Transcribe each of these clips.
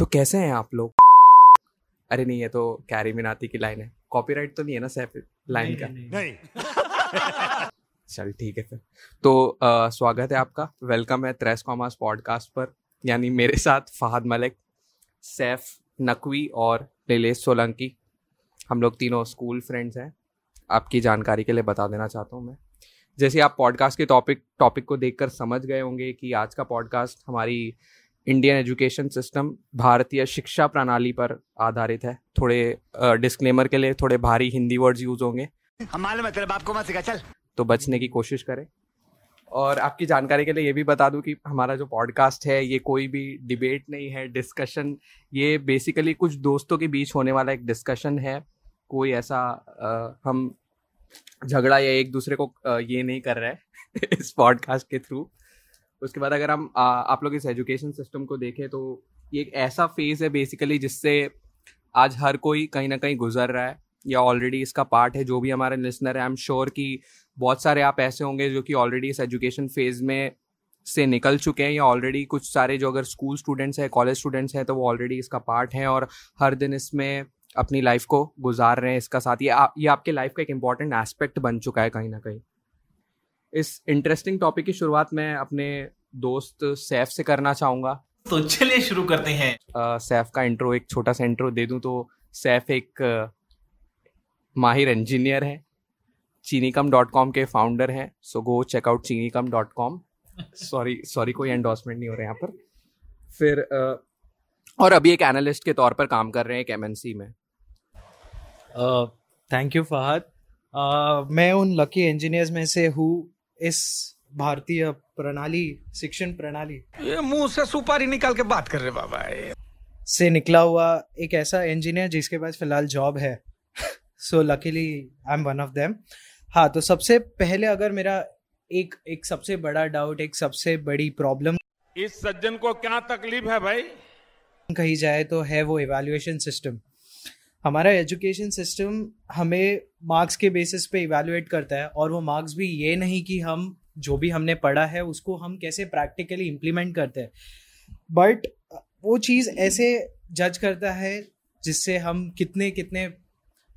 तो कैसे हैं आप लोग? अरे नहीं ये तो कैरी मिनाती की लाइन है। कॉपीराइट तो नहीं है ना सैफ लाइन का? नहीं नहीं। चल ठीक है फिर। तो अ, स्वागत है आपका। वेलकम है त्रेस कॉमर्स पॉडकास्ट पर। यानी मेरे साथ फहद मलिक सैफ नकवी और नीलेश सोलंकी हम लोग तीनों स्कूल फ्रेंड्स हैं। आपकी जानकारी के लिए बता देना चाहता हूँ मैं। जैसे आप पॉडकास्ट के टॉपिक टॉपिक को देखकर समझ गए होंगे कि आज का पॉडकास्ट हमारी इंडियन एजुकेशन सिस्टम भारतीय शिक्षा प्रणाली पर आधारित है। थोड़े डिस्क्लेमर के लिए थोड़े भारी हिंदी वर्ड्स यूज़ होंगे। हम मालूम है तेरे बाप को मत सिखा चल। तो बचने की कोशिश करें। और आपकी जानकारी के लिए ये भी बता दूँ कि हमारा जो पॉडकास्ट है ये कोई भी डिबेट नहीं है डिस्कशन ये बेसिकली कुछ दोस्तों के बीच होने वाला एक डिस्कशन है। कोई ऐसा अ, हम झगड़ा या एक दूसरे को अ, ये नहीं कर रहे हैं इस पॉडकास्ट के थ्रू उसके बाद अगर हम आ, आप लोग इस एजुकेशन सिस्टम को देखें तो ये एक ऐसा फ़ेज़ है बेसिकली जिससे आज हर कोई कहीं ना कहीं गुजर रहा है या ऑलरेडी इसका पार्ट है जो भी हमारे लिसनर है आई एम श्योर कि बहुत सारे आप ऐसे होंगे जो कि ऑलरेडी इस एजुकेशन फ़ेज़ में से निकल चुके हैं या ऑलरेडी कुछ सारे जो अगर स्कूल स्टूडेंट्स हैं कॉलेज स्टूडेंट्स हैं तो वो ऑलरेडी इसका पार्ट हैं और हर दिन इसमें अपनी लाइफ को गुजार रहे हैं इसका साथ। ये आ, ये आपके लाइफ का एक इंपॉर्टेंट एस्पेक्ट बन चुका है कहीं ना कहीं। इस इंटरेस्टिंग टॉपिक की शुरुआत मैं अपने दोस्त सैफ से करना चाहूँगा। तो चलिए शुरू करते हैं। सैफ का इंट्रो एक छोटा सा इंट्रो दे दूँ तो सैफ एक माहिर इंजीनियर है चीनीकम डॉट कॉम के फाउंडर हैं so go check out Chinikam dot com sorry sorry कोई एंडोर्समेंट नहीं हो रहा है यहाँ पर। फिर अ, और अभी एक एनालिस्ट के तौर पर काम कर रहे हैं एक एमएनसी में। थैंक यू फहद Uh, मैं उन लकी इंजीनियर्स में से हूँ इस भारतीय प्रणाली शिक्षण प्रणाली ये मुँह से सुपारी निकाल के बात कर रहे बाबा ये। से निकला हुआ एक ऐसा इंजीनियर जिसके पास फ़िलहाल जॉब है। So luckily I am one of them हाँ तो सबसे पहले अगर मेरा एक एक सबसे बड़ा डाउट एक सबसे बड़ी प्रॉब्लम इस सज्जन को क्या तकलीफ़ है भाई? कही जाए तो है वो इवेल्युएशन सिस्टम हमारा एजुकेशन सिस्टम हमें मार्क्स के बेसिस पे इवेलुएट करता है और वो मार्क्स भी ये नहीं कि हम जो भी हमने पढ़ा है उसको हम कैसे प्रैक्टिकली इम्प्लीमेंट करते हैं। बट वो चीज़ ऐसे जज करता है जिससे हम कितने कितने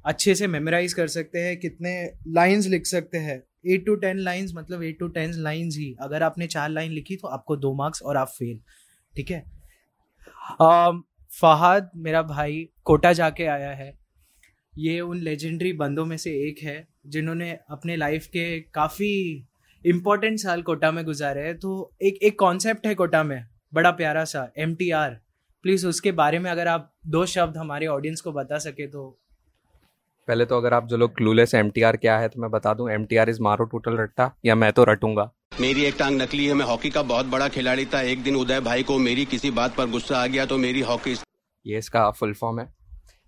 अच्छे से मेमोराइज कर सकते हैं कितने लाइंस लिख सकते हैं। एट टू टेन लाइंस मतलब एट टू टेन लाइंस ही। अगर आपने चार लाइन लिखी तो आपको दो मार्क्स और आप फेल ठीक है? Um, फहद मेरा भाई कोटा जाके आया है। ये उन लेजेंडरी बंदों में से एक है, जिन्होंने अपने लाइफ के काफ़ी इम्पोर्टेंट साल कोटा में गुजारे हैं। तो एक एक कॉन्सेप्ट है कोटा में, बड़ा प्यारा सा एम टी आर प्लीज़ उसके बारे में अगर आप दो शब्द हमारे ऑडियंस को बता सके तो। पहले तो अगर आप जो लोग क्लूलेस एम टी आर क्या है तो मैं बता दूँ एम टी आर इज़ मारो टोटल रट्टा, या मैं तो रटूँगा। मेरी एक टांग नकली है, मैं हॉकी का बहुत बड़ा खिलाड़ी था। एक दिन उदय भाई को मेरी किसी बात पर गुस्सा आ गया तो मेरी हॉकी ये इसका फुल फॉर्म है।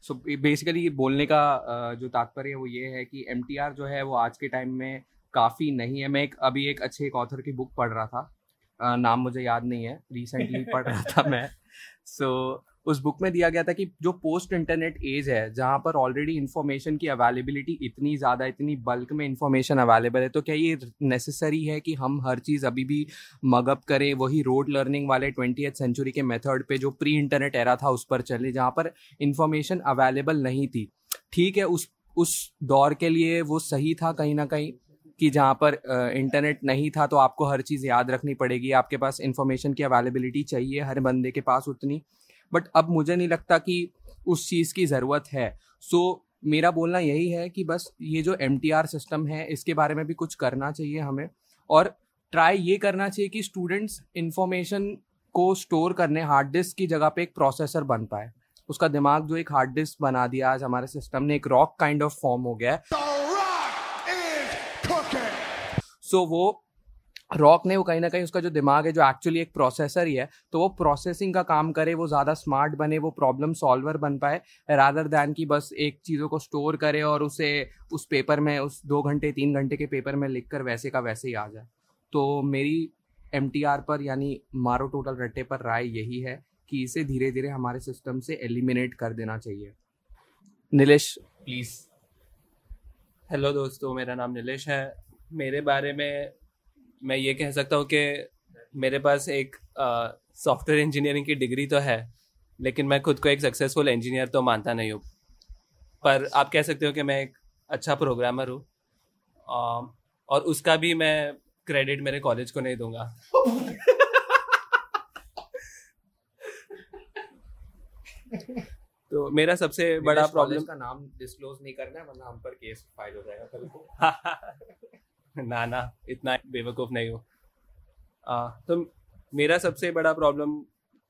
सो बेसिकली बोलने का जो तात्पर्य है वो ये है कि एमटीआर जो है वो आज के टाइम में काफ़ी नहीं है। मैं एक, अभी एक अच्छे एक ऑथर की बुक पढ़ रहा था। नाम मुझे याद नहीं है। रिसेंटली पढ़ रहा था मैं। सो उस बुक में दिया गया था कि जो पोस्ट इंटरनेट एज है, जहाँ पर ऑलरेडी इन्फॉर्मेशन की अवेलेबिलिटी इतनी ज़्यादा, इतनी बल्क में इन्फॉर्मेशन अवेलेबल है तो क्या ये नेसेसरी है कि हम हर चीज़ अभी भी मगअप करें? वही रोड लर्निंग वाले ट्वेंटी सेंचुरी के मेथड पे जो प्री इंटरनेट एरा था, उस पर चले, जहाँ पर इंफॉर्मेशन अवेलेबल नहीं थी। ठीक है, उस उस दौर के लिए वो सही था कहीं ना कहीं कि जहाँ पर इंटरनेट नहीं था तो आपको हर चीज़ याद रखनी पड़ेगी। आपके पास इंफॉर्मेशन की अवेलेबिलिटी चाहिए, हर बंदे के पास उतनी। बट अब मुझे नहीं लगता कि उस चीज़ की ज़रूरत है। सो so, मेरा बोलना यही है कि बस ये जो एमटीआर सिस्टम है इसके बारे में भी कुछ करना चाहिए हमें। और ट्राई ये करना चाहिए कि स्टूडेंट्स इंफॉर्मेशन को स्टोर करने हार्ड डिस्क की जगह पे एक प्रोसेसर बन पाए। उसका दिमाग जो एक हार्ड डिस्क बना दिया आज हमारे सिस्टम ने एक रॉक काइंड ऑफ़ फॉर्म हो गया है। सो वो रॉक ने वो कहीं ना कहीं उसका जो दिमाग है, जो एक्चुअली एक प्रोसेसर ही है तो वो प्रोसेसिंग का काम करे, वो ज़्यादा स्मार्ट बने, वो प्रॉब्लम सॉल्वर बन पाए रादर दैन कि बस एक चीज़ों को स्टोर करे और उसे उस पेपर में, उस दो घंटे, तीन घंटे के पेपर में लिख कर वैसे का वैसे ही आ जाए। तो मेरी एमटीआर पर, यानी मारो टोटल रट्टे पर राय यही है कि इसे धीरे धीरे हमारे सिस्टम से एलिमिनेट कर देना चाहिए। नीलेश। प्लीज़ हेलो दोस्तों, मेरा नाम नीलेश है। मेरे बारे में मैं ये कह सकता हूँ कि मेरे पास एक सॉफ्टवेयर इंजीनियरिंग की डिग्री तो है लेकिन मैं खुद को एक सक्सेसफुल इंजीनियर तो मानता नहीं हूँ। पर आप कह सकते हो कि मैं एक अच्छा प्रोग्रामर हूँ और उसका भी मैं क्रेडिट मेरे कॉलेज को नहीं दूँगा। तो मेरा सबसे बड़ा प्रॉब्लम का नाम डिस्क्लोज नहीं करना है वरना हम पर केस फ़ाइल हो जाएगा कल को। ना ना इतना बेवकूफ़ नहीं हो। आ, तो मेरा सबसे बड़ा प्रॉब्लम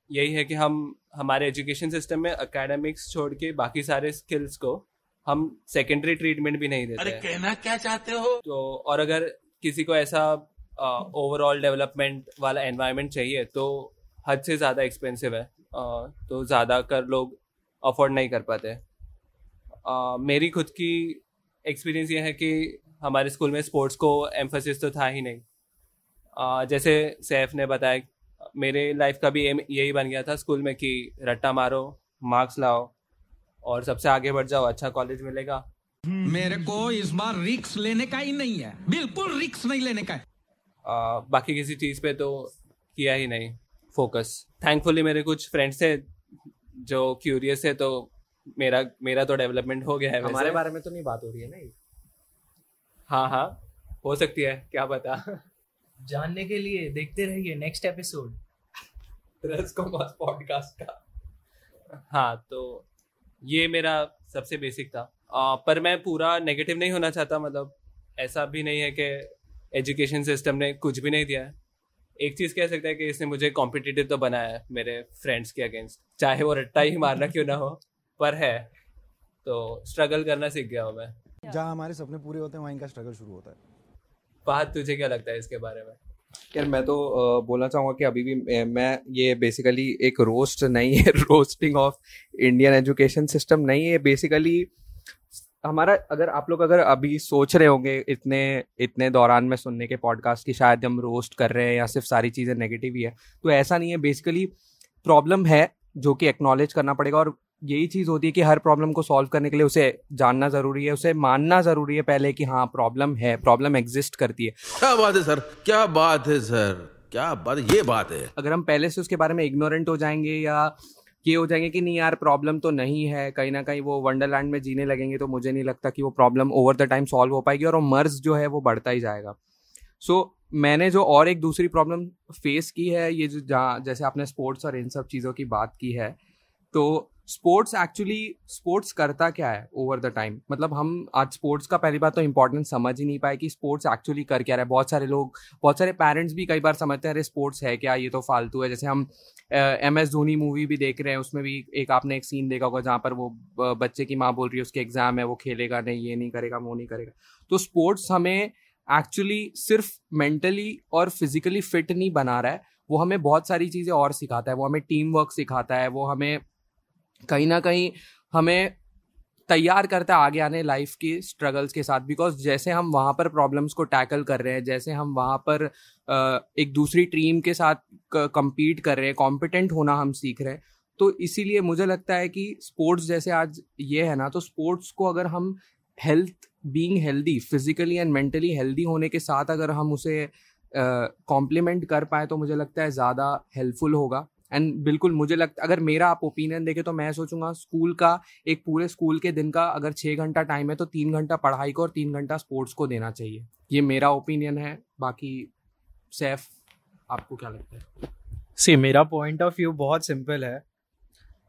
यही है कि हम हमारे एजुकेशन सिस्टम में एकेडमिक्स छोड़ के बाकी सारे स्किल्स को हम सेकेंडरी ट्रीटमेंट भी नहीं देते हैं। कहना क्या चाहते हो? तो और अगर किसी को ऐसा ओवरऑल डेवलपमेंट वाला एनवायरनमेंट चाहिए तो हद से ज़्यादा एक्सपेंसिव है। अ, तो ज़्यादा कर लोग अफोर्ड नहीं कर पाते। अ, मेरी खुद की एक्सपीरियंस ये है कि हमारे स्कूल में स्पोर्ट्स को एम्फोसिस तो था ही नहीं। अ, जैसे सैफ ने बताया मेरे लाइफ का भी एम यही बन गया था स्कूल में कि रट्टा मारो मार्क्स लाओ और सबसे आगे बढ़ जाओ अच्छा कॉलेज मिलेगा। मेरे को इस बार रिक्स लेने का ही नहीं है। बिल्कुल रिक्स नहीं लेने का है। आ, बाकी किसी चीज़ पे तो किया ही नहीं फोकस थैंकफुली मेरे कुछ फ्रेंड्स थे जो क्यूरियस है तो मेरा मेरा तो डेवलपमेंट हो गया है हमारे बारे में तो नहीं बात हो रही है ना ये? हाँ हाँ। हो सकती है क्या पता। जानने के लिए देखते रहिए नेक्स्ट एपिसोड पॉडकास्ट का हाँ तो ये मेरा सबसे बेसिक था। आ, पर मैं पूरा नेगेटिव नहीं होना चाहता मतलब ऐसा भी नहीं है कि एजुकेशन सिस्टम ने कुछ भी नहीं दिया है। एक चीज़ कह सकता है कि इसने मुझे कॉम्पिटिटिव तो बनाया है मेरे फ्रेंड्स के अगेंस्ट चाहे वो रट्टा ही मारना क्यों ना हो पर है। तो स्ट्रगल करना सीख गया हूँ मैं। जहाँ हमारे सपने पूरे होते हैं वहाँ इनका स्ट्रगल शुरू होता है। बात तुझे क्या लगता है इसके बारे में? यार मैं तो बोलना चाहूँगा कि अभी भी मैं- मैं ये बेसिकली एक रोस्ट नहीं है roasting of Indian education system नहीं है। बेसिकली हमारा अगर आप लोग अगर अभी सोच रहे होंगे इतने इतने दौरान में सुनने के पॉडकास्ट की शायद हम रोस्ट कर रहे हैं या सिर्फ़ सारी चीज़ें नेगेटिव ही है तो ऐसा नहीं है। बेसिकली प्रॉब्लम है जो कि एक्नॉलेज करना पड़ेगा और यही चीज़ होती है कि हर प्रॉब्लम को सॉल्व करने के लिए उसे जानना ज़रूरी है उसे मानना ज़रूरी है पहले कि हाँ प्रॉब्लम है प्रॉब्लम एग्जिस्ट करती है। क्या बात है सर? क्या बात है सर? क्या बात ये बात है। अगर हम पहले से उसके बारे में इग्नोरेंट हो जाएँगे या ये हो जाएँगे कि नहीं यार प्रॉब्लम तो नहीं है कहीं ना कहीं वो वंडरलैंड में जीने लगेंगे तो मुझे नहीं लगता कि वो problem over the time solve हो पाएगी और वो मर्ज जो है वो बढ़ता ही जाएगा। सो so, मैंने जो और एक दूसरी प्रॉब्लम फेस की है ये जो जहाँ जैसे आपने स्पोर्ट्स और इन सब चीज़ों की बात की है तो स्पोर्ट्स एक्चुअली स्पोर्ट्स करता क्या है ओवर द टाइम मतलब हम आज स्पोर्ट्स का पहली बात तो इंपॉर्टेंस समझ ही नहीं पाए कि स्पोर्ट्स एक्चुअली कर क्या रहा। है बहुत सारे लोग, बहुत सारे पेरेंट्स भी कई बार समझते हैं, अरे, स्पोर्ट्स है क्या? ये तो फालतू है। जैसे हम एम एस धोनी मूवी भी देख रहे हैं, उसमें भी एक आपने एक सीन देखा होगा जहाँ पर वो बच्चे की माँ बोल रही है, उसके एग्ज़ाम है, वो खेलेगा, नहीं, ये नहीं करेगा, वो नहीं करेगा। तो स्पोर्ट्स हमें एक्चुअली सिर्फ़ मेंटली और फिजिकली फिट नहीं बना रहा है। वो हमें बहुत सारी चीज़ें और सिखाता है। वो हमें टीम वर्क सिखाता है। वो हमें कहीं ना कहीं हमें तैयार करता है आगे आने लाइफ के स्ट्रगल्स के साथ। बिकॉज़ जैसे हम वहाँ पर प्रॉब्लम्स को टैकल कर रहे हैं, जैसे हम वहाँ पर एक दूसरी टीम के साथ compete कर रहे हैं कॉम्पिटेंट होना हम सीख रहे हैं तो इसीलिए मुझे लगता है कि स्पोर्ट्स जैसे आज ये है ना तो स्पोर्ट्स को अगर हम health being healthy physically and mentally healthy होने के साथ अगर हम उसे कॉम्प्लीमेंट कर पाए तो मुझे लगता है ज़्यादा हेल्पफुल होगा। एंड बिल्कुल मुझे लगता, अगर मेरा आप ओपिनियन देखें तो मैं सोचूँगा स्कूल का, एक पूरे स्कूल के दिन का अगर छः घंटा टाइम है तो तीन घंटा पढ़ाई को और तीन घंटा स्पोर्ट्स को देना चाहिए। ये मेरा ओपिनियन है, बाकी सैफ, आपको क्या लगता है? सी मेरा पॉइंट ऑफ़ व्यू बहुत सिंपल है।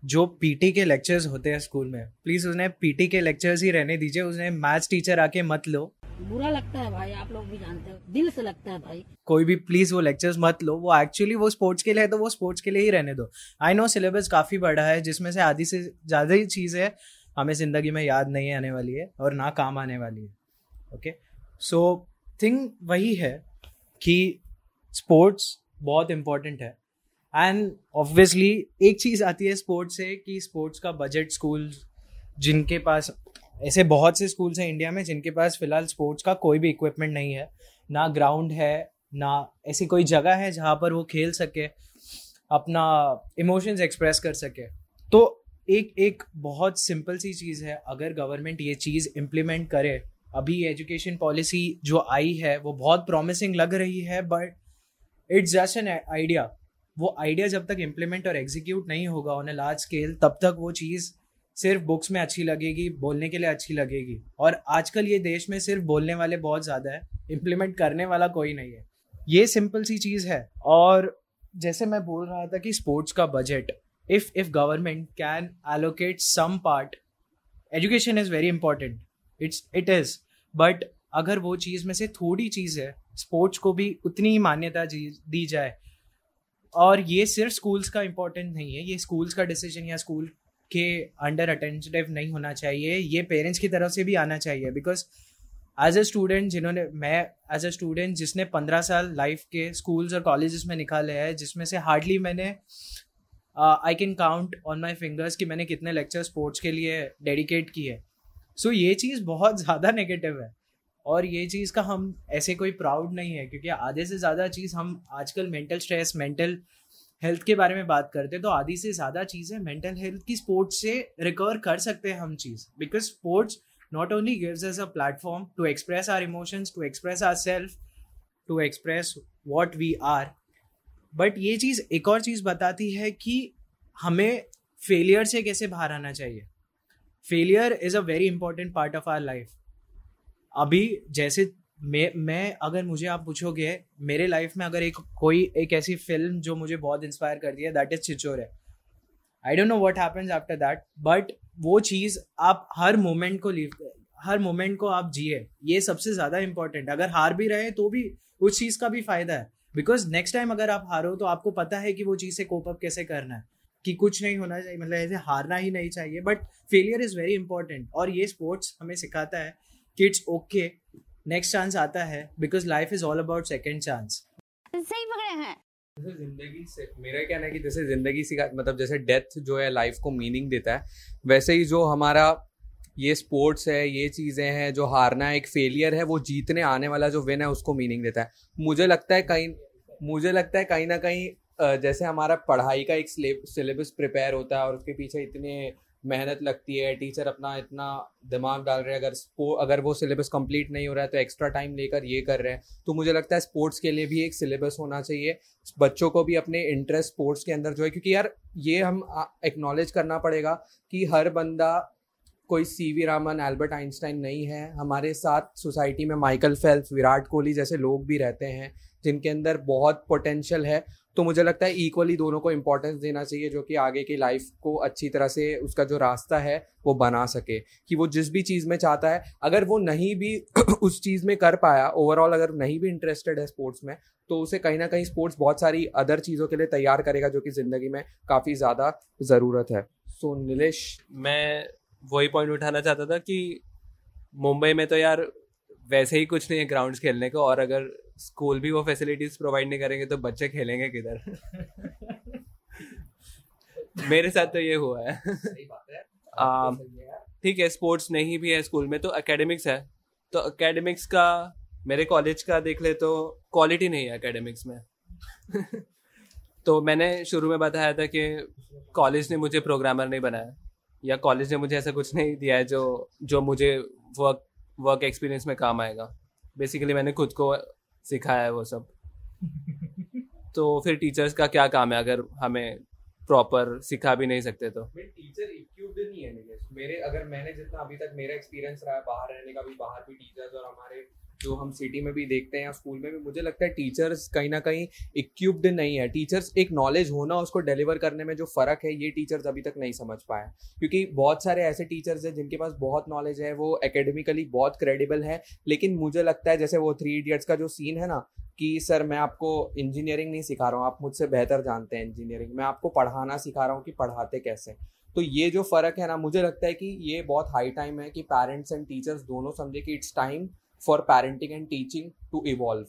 जो पीटी के लेक्चर्स होते हैं स्कूल में प्लीज़ उसने पीटी के लेक्चर्स ही रहने दीजिए उसने मैथ्स टीचर आके मत लो। बुरा लगता है भाई, आप लोग भी जानते हो। दिल से लगता है भाई। कोई भी प्लीज़ वो लेक्चर्स मत लो। वो एक्चुअली वो स्पोर्ट्स के लिए है तो वो स्पोर्ट्स के लिए ही रहने दो। आई नो सिलेबस काफ़ी बड़ा है, जिसमें से आधी से ज़्यादा ही चीज़ है हमें ज़िंदगी में याद नहीं आने वाली है और ना काम आने वाली है। ओके सो थिंग वही है कि स्पोर्ट्स बहुत इंपॉर्टेंट है। एंड ऑब्वियसली एक चीज़ आती है स्पोर्ट्स से कि स्पोर्ट्स का बजट स्कूल जिनके पास ऐसे बहुत से स्कूल्स हैं इंडिया में जिनके पास फ़िलहाल स्पोर्ट्स का कोई भी इक्विपमेंट नहीं है। ना ग्राउंड है, ना ऐसी कोई जगह है जहाँ पर वो खेल सके, अपना इमोशंस एक्सप्रेस कर सके। तो एक एक बहुत सिंपल सी चीज़ है, अगर गवर्नमेंट ये चीज़ इम्प्लीमेंट करे, अभी एजुकेशन पॉलिसी जो आई है, वो बहुत प्रॉमिसिंग लग रही है but it's just an idea वो आइडिया जब तक इम्प्लीमेंट और एग्जीक्यूट नहीं होगा ऑन ए लार्ज स्केल तब तक वो चीज़ सिर्फ़ बुक्स में अच्छी लगेगी, बोलने के लिए अच्छी लगेगी। और आजकल ये देश में सिर्फ़ बोलने वाले बहुत ज़्यादा है इम्प्लीमेंट करने वाला कोई नहीं है। ये सिंपल सी चीज़ है। और जैसे मैं बोल रहा था कि स्पोर्ट्स का budget if if government can allocate some part education is very important it's it is but अगर वो चीज़ में से थोड़ी चीज़ है स्पोर्ट्स को भी उतनी ही मान्यता दी जाए। और ये सिर्फ़ स्कूल्स का इम्पोर्टेंट नहीं है, ये स्कूल्स का डिसीज़न या स्कूल के अंडर अटेंटिव नहीं होना चाहिए, ये पेरेंट्स की तरफ़ से भी आना चाहिए। बिकॉज़ एज अ स्टूडेंट जिन्होंने, मैं एज अ स्टूडेंट जिसने पंद्रह साल लाइफ के स्कूल्स और कॉलेजेस में निकाले हैं, जिसमें से हार्डली मैंने I can count on my fingers कि मैंने कितने लेक्चर स्पोर्ट्स के लिए डेडिकेट किए। सो ये चीज़ बहुत ज़्यादा नेगेटिव है। और ये चीज़ का हम ऐसे कोई प्राउड नहीं है, क्योंकि आधे से ज़्यादा चीज़ हम आजकल मेंटल स्ट्रेस मेंटल हेल्थ के बारे में बात करते हैं तो आधी से ज़्यादा चीज़ें मेंटल हेल्थ की स्पोर्ट्स से रिकवर कर सकते हैं हम चीज़। Because sports not only gives us a platform to express our emotions to express our self to express what we are but ये चीज़ एक और चीज़ बताती है कि हमें फेलियर से कैसे बाहर आना चाहिए। Failure is a very important part of our life अभी जैसे मैं मैं अगर मुझे आप पूछोगे, मेरे लाइफ में अगर एक, कोई एक ऐसी फ़िल्म जो मुझे बहुत इंस्पायर कर दिया दैट इज़ चिचोर है I don't know what happens after that but वो चीज़ आप हर मोमेंट को लीव हर मोमेंट को आप जिए। ये सबसे ज़्यादा इंपॉर्टेंट अगर हार भी रहे तो भी उस चीज़ का भी फ़ायदा है। बिकॉज़ नेक्स्ट टाइम अगर आप हारो तो आपको पता है कि वो चीज़ से कोप अप कैसे करना है। कि कुछ नहीं होना चाहिए मतलब ऐसे हारना ही नहीं चाहिए। But failure is very important और ये स्पोर्ट्स हमें सिखाता है कि इट्स ओके नेक्स्ट चांस आता है because life is all about second chance सही पकड़े हैं। जैसे ज़िंदगी से मेरा कहना है कि जैसे ज़िंदगी सिखा मतलब जैसे डेथ जो है लाइफ को मीनिंग देता है वैसे ही जो हमारा ये स्पोर्ट्स है ये चीज़ें हैं जो हारना है एक फेलियर है वो जीतने आने वाला जो विन है उसको मीनिंग देता है। मुझे लगता है कहीं मुझे लगता है कहीं ना कहीं जैसे हमारा पढ़ाई का एक सिलेबस प्रिपेयर होता है और उसके पीछे इतने मेहनत लगती है टीचर अपना इतना दिमाग डाल रहे हैं, अगर अगर वो सिलेबस कंप्लीट नहीं हो रहा है तो एक्स्ट्रा टाइम लेकर ये कर रहे हैं। तो मुझे लगता है स्पोर्ट्स के लिए भी एक सिलेबस होना चाहिए। बच्चों को भी अपने इंटरेस्ट स्पोर्ट्स के अंदर जो है, क्योंकि यार ये हम एक्नॉलेज करना पड़ेगा कि हर बंदा, कोई सी वी रामन एल्बर्ट आइंस्टाइन नहीं है। हमारे साथ सोसाइटी में माइकल फेल्स विराट कोहली जैसे लोग भी रहते हैं, जिनके अंदर बहुत पोटेंशियल है। तो मुझे लगता है इक्वली दोनों को इम्पोर्टेंस देना चाहिए जो कि आगे की लाइफ को अच्छी तरह से उसका जो रास्ता है वो बना सके। कि वो जिस भी चीज़ में चाहता है अगर वो नहीं भी उस चीज़ में कर पाया ओवरऑल अगर नहीं भी इंटरेस्टेड है स्पोर्ट्स में तो उसे कहीं ना कहीं स्पोर्ट्स बहुत सारी अदर चीज़ों के लिए तैयार करेगा जो कि ज़िंदगी में काफ़ी ज़्यादा ज़रूरत है। सो so, नीलेश मैं वही पॉइंट उठाना चाहता था कि मुंबई में तो यार वैसे ही कुछ नहीं है ग्राउंड्स खेलने को और अगर स्कूल भी वो फैसिलिटीज़ प्रोवाइड नहीं करेंगे तो बच्चे खेलेंगे किधर? मेरे साथ तो ये हुआ है। ठीक है स्पोर्ट्स नहीं भी है स्कूल में तो एकेडमिक्स है। तो एकेडमिक्स का मेरे कॉलेज का देख ले तो क्वालिटी नहीं है एकेडमिक्स में। तो मैंने शुरू में बताया था कि कॉलेज ने मुझे प्रोग्रामर नहीं बनाया या कॉलेज ने मुझे ऐसा कुछ नहीं दिया है जो जो मुझे वर्क वर्क एक्सपीरियंस में काम आएगा। बेसिकली मैंने खुद को सिखाया है वो सब। तो फिर टीचर्स का क्या काम है अगर हमें प्रॉपर सिखा भी नहीं सकते तो? टीचर इक्विप्ड नहीं है मेरे, अगर मैंने जितना अभी तक मेरा एक्सपीरियंस रहा है, बाहर रहने का भी, बाहर भी टीचर्स और हमारे जो हम सिटी में भी देखते हैं या स्कूल में भी, मुझे लगता है टीचर्स कहीं ना कहीं इक्विप्ड नहीं है। टीचर्स एक नॉलेज होना उसको डिलीवर करने में जो फ़र्क है, ये टीचर्स अभी तक नहीं समझ पाए क्योंकि बहुत सारे ऐसे टीचर्स हैं जिनके पास बहुत नॉलेज है, वो एकेडमिकली बहुत क्रेडिबल है, लेकिन मुझे लगता है जैसे वो थ्री इडियट्स का जो सीन है ना, कि सर, मैं आपको इंजीनियरिंग नहीं सिखा रहा हूँ, आप मुझसे बेहतर जानते हैं इंजीनियरिंग मैं आपको पढ़ाना सिखा रहा हूँ कि पढ़ाते कैसे तो ये जो फ़र्क है ना, मुझे लगता है कि ये बहुत हाई टाइम है कि पेरेंट्स एंड टीचर्स दोनों समझे कि it's time for parenting and teaching to evolve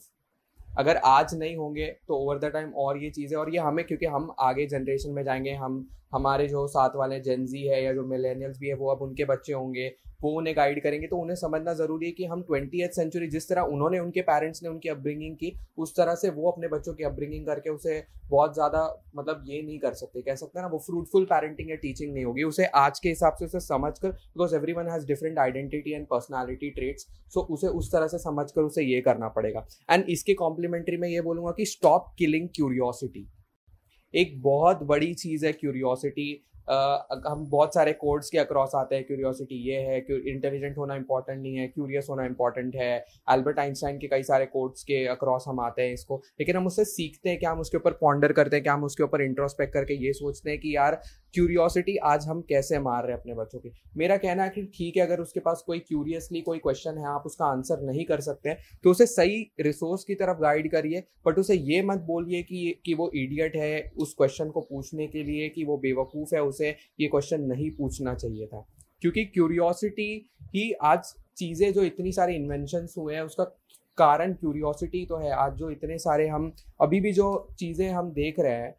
अगर आज नहीं होंगे तो ओवर द टाइम और ये चीज़ें, और ये हमें, क्योंकि हम आगे जनरेशन में जाएँगे, हम, हमारे जो साथ वाले जेंजी है या जो मिलेनियल्स भी है, वो अब उनके बच्चे होंगे वो उन्हें गाइड करेंगे तो उन्हें समझना ज़रूरी है कि हम ट्वेंटी सेंचुरी जिस तरह उन्होंने, उनके पेरेंट्स ने उनकी अपब्रिंगिंग की, उस तरह से वो अपने बच्चों की अपब्रिंगिंग करके उसे बहुत ज़्यादा मतलब ये नहीं कर सकते। कह सकते ना, वो फ्रूटफुल पेरेंटिंग या टीचिंग नहीं होगी। उसे आज के हिसाब से उसे समझ कर because everyone has different identity and personality traits so उसे उस तरह से समझ कर उसे ये करना पड़ेगा। एंड इसके कॉम्प्लीमेंट्री में ये बोलूँगा कि स्टॉप किलिंग क्यूरियोसिटी एक बहुत बड़ी चीज़ है क्यूरियोसिटी हम बहुत सारे कोड्स के अक्रॉस आते हैं क्यूरियोसिटी ये है कि इंटेलिजेंट होना इंपॉर्टेंट नहीं है क्यूरियस होना इंपॉर्टेंट है एल्बर्ट आइंस्टाइन के कई सारे कोड्स के अक्रॉस हम आते हैं इसको, लेकिन हम उससे सीखते हैं, क्या हम उसके ऊपर पॉन्डर करते हैं, क्या हम उसके ऊपर इंट्रोस्पेक्ट करके ये सोचते हैं कि यार क्यूरियोसिटी आज हम कैसे मार रहे हैं अपने बच्चों की। मेरा कहना है कि ठीक है, अगर उसके पास कोई क्यूरियसली कोई क्वेश्चन है, आप उसका आंसर नहीं कर सकते तो उसे सही रिसोर्स की तरफ़ गाइड करिए बट उसे ये मत बोलिए कि कि वो इडियट है उस क्वेश्चन को पूछने के लिए कि वो बेवकूफ़ है उसे ये क्वेश्चन नहीं पूछना चाहिए था। क्योंकि क्यूरियोसिटी ही आज चीज़ें जो इतनी सारे इन्वेंशंस हुए हैं, उसका कारण क्यूरियोसिटी तो है। आज जो इतने सारे हम, अभी भी जो चीज़ें हम देख रहे हैं,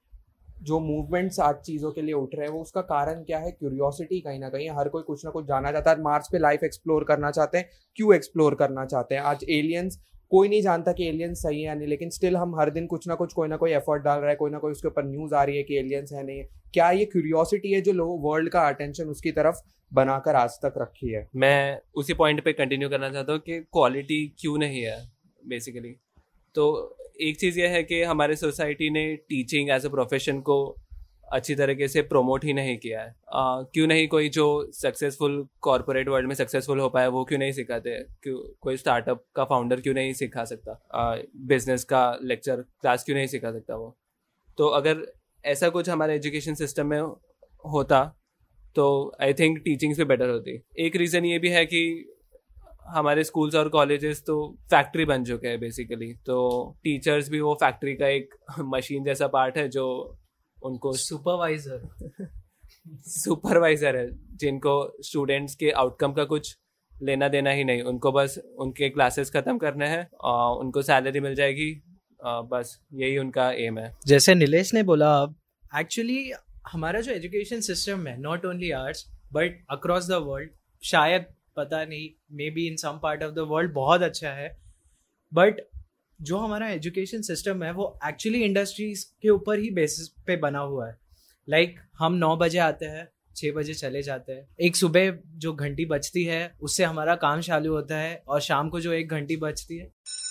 जो मूवमेंट्स आज चीज़ों के लिए उठ रहे हैं, वो उसका कारण क्या है? क्यूरियोसिटी कहीं ना कहीं हर कोई कुछ ना कुछ जाना चाहता है। मार्स पे लाइफ एक्सप्लोर करना चाहते हैं, क्यों एक्सप्लोर करना चाहते हैं? आज एलियंस कोई नहीं जानता कि एलियंस सही है या नहीं, लेकिन स्टिल हम हर दिन कुछ ना कुछ, कोई ना कोई एफर्ट डाल रहा है, कोई ना कोई उसके ऊपर न्यूज़ आ रही है कि एलियंस है, नहीं क्या ये क्यूरियोसिटी है जो लोग वर्ल्ड का अटेंशन उसकी तरफ़ बनाकर आज तक रखी है? मैं उसी पॉइंट पे कंटिन्यू करना चाहता हूँ कि क्वालिटी क्यों नहीं है बेसिकली तो एक चीज़ यह है कि हमारे सोसाइटी ने टीचिंग एज अ प्रोफेशन को अच्छी तरीके से प्रमोट ही नहीं किया है। आ, क्यों नहीं कोई जो सक्सेसफुल कॉरपोरेट वर्ल्ड में सक्सेसफुल हो पाया वो क्यों नहीं सिखाते? क्यों कोई स्टार्टअप का फाउंडर क्यों नहीं सिखा सकता? बिज़नेस का लेक्चर क्लास क्यों नहीं सिखा सकता वो? तो अगर ऐसा कुछ हमारे एजुकेशन सिस्टम में होता तो आई थिंक टीचिंग्स भी बेटर होती। एक रीज़न ये भी है कि हमारे स्कूल्स और कॉलेजेस तो फैक्ट्री बन चुके हैं बेसिकली तो टीचर्स भी वो फैक्ट्री का एक मशीन जैसा पार्ट है जो उनको सुपरवाइजर सुपरवाइजर है जिनको स्टूडेंट्स के आउटकम का कुछ लेना देना ही नहीं। उनको बस उनके क्लासेस खत्म करने हैं और उनको सैलरी मिल जाएगी बस यही उनका एम है। जैसे नीलेश ने बोला अब एक्चुअली हमारा जो एजुकेशन सिस्टम है not only arts but across the world शायद पता नहीं maybe in some part of the world बहुत अच्छा है बट जो हमारा एजुकेशन सिस्टम है वो एक्चुअली इंडस्ट्रीज़ के ऊपर ही बेसिस पे बना हुआ है। लाइक like, हम नौ बजे आते हैं छः बजे चले जाते हैं। एक सुबह जो घंटी बजती है उससे हमारा काम चालू होता है और शाम को जो एक घंटी बजती है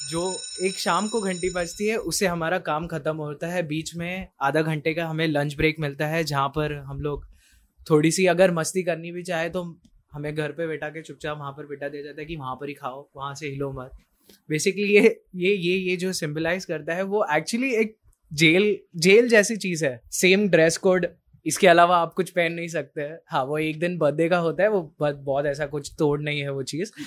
जो एक शाम को घंटी बजती है उससे हमारा काम खत्म होता है। बीच में आधा घंटे का हमें लंच ब्रेक मिलता है जहाँ पर हम लोग थोड़ी सी अगर मस्ती करनी भी चाहे तो हमें घर पे बैठा के चुपचाप वहाँ पर बैठा दिया जाता है कि वहाँ पर ही खाओ वहाँ से हिलो मत। बेसिकली ये ये ये ये जो सिंबलाइज करता है वो एक्चुअली एक जेल जेल जैसी चीज़ है। सेम ड्रेस कोड इसके अलावा आप कुछ पहन नहीं सकते। हैं हाँ वो एक दिन बर्थडे का होता है वो बहुत ऐसा कुछ तोड़ नहीं है वो चीज़।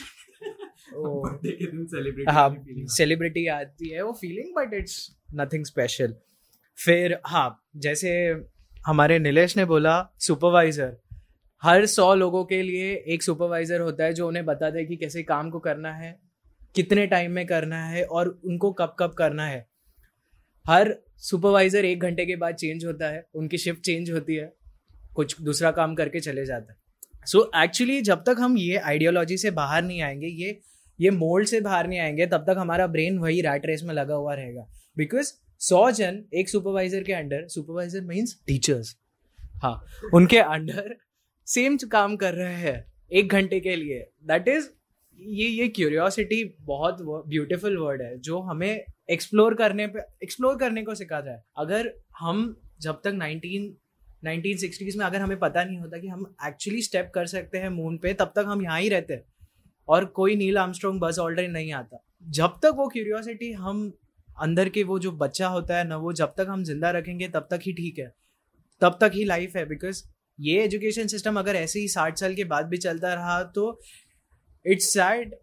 हाँ सेलिब्रिटी आती है वो feeling but it's nothing special फिर हाँ जैसे हमारे नीलेश ने बोला सुपरवाइजर हर सौ लोगों के लिए एक सुपरवाइजर होता है जो उन्हें बताता है कि कैसे काम को करना है। कितने टाइम में करना है और उनको कब कब करना है। हर सुपरवाइजर एक घंटे के बाद चेंज होता है उनकी शिफ्ट चेंज होती है कुछ दूसरा काम करके चले जाता है। सो so, एक्चुअली जब तक हम ये आइडियोलॉजी से बाहर नहीं आएँगे ये ये मोल्ड से बाहर नहीं आएँगे तब तक हमारा ब्रेन वही रैट रेस में लगा हुआ रहेगा। बिकॉज़ सौ जन एक सुपरवाइजर के अंडर सुपरवाइजर मीन्स टीचर्स हाँ उनके अंडर सेम काम कर रहे हैं एक घंटे के लिए। दैट इज़ ये ये क्यूरियोसिटी बहुत ब्यूटीफुल वर्ड है, जो हमें एक्सप्लोर करने पे एक्सप्लोर करने को सिखाता है। अगर हम जब तक नाइनटीन नाइनटीन सिक्सटीज में अगर हमें पता नहीं होता कि हम एक्चुअली स्टेप कर सकते हैं मून पे, तब तक हम यहाँ ही रहते हैं और कोई नील आर्मस्ट्रॉन्ग बस ऑलरेडी नहीं आता। जब तक वो क्यूरियोसिटी हम अंदर के वो जो बच्चा होता है ना, वो जब तक हम ज़िंदा रखेंगे, तब तक ही ठीक है, तब तक ही लाइफ है बिकॉज़ ये एजुकेशन सिस्टम अगर ऐसे ही साठ साल के बाद भी चलता रहा तो इट्स सैड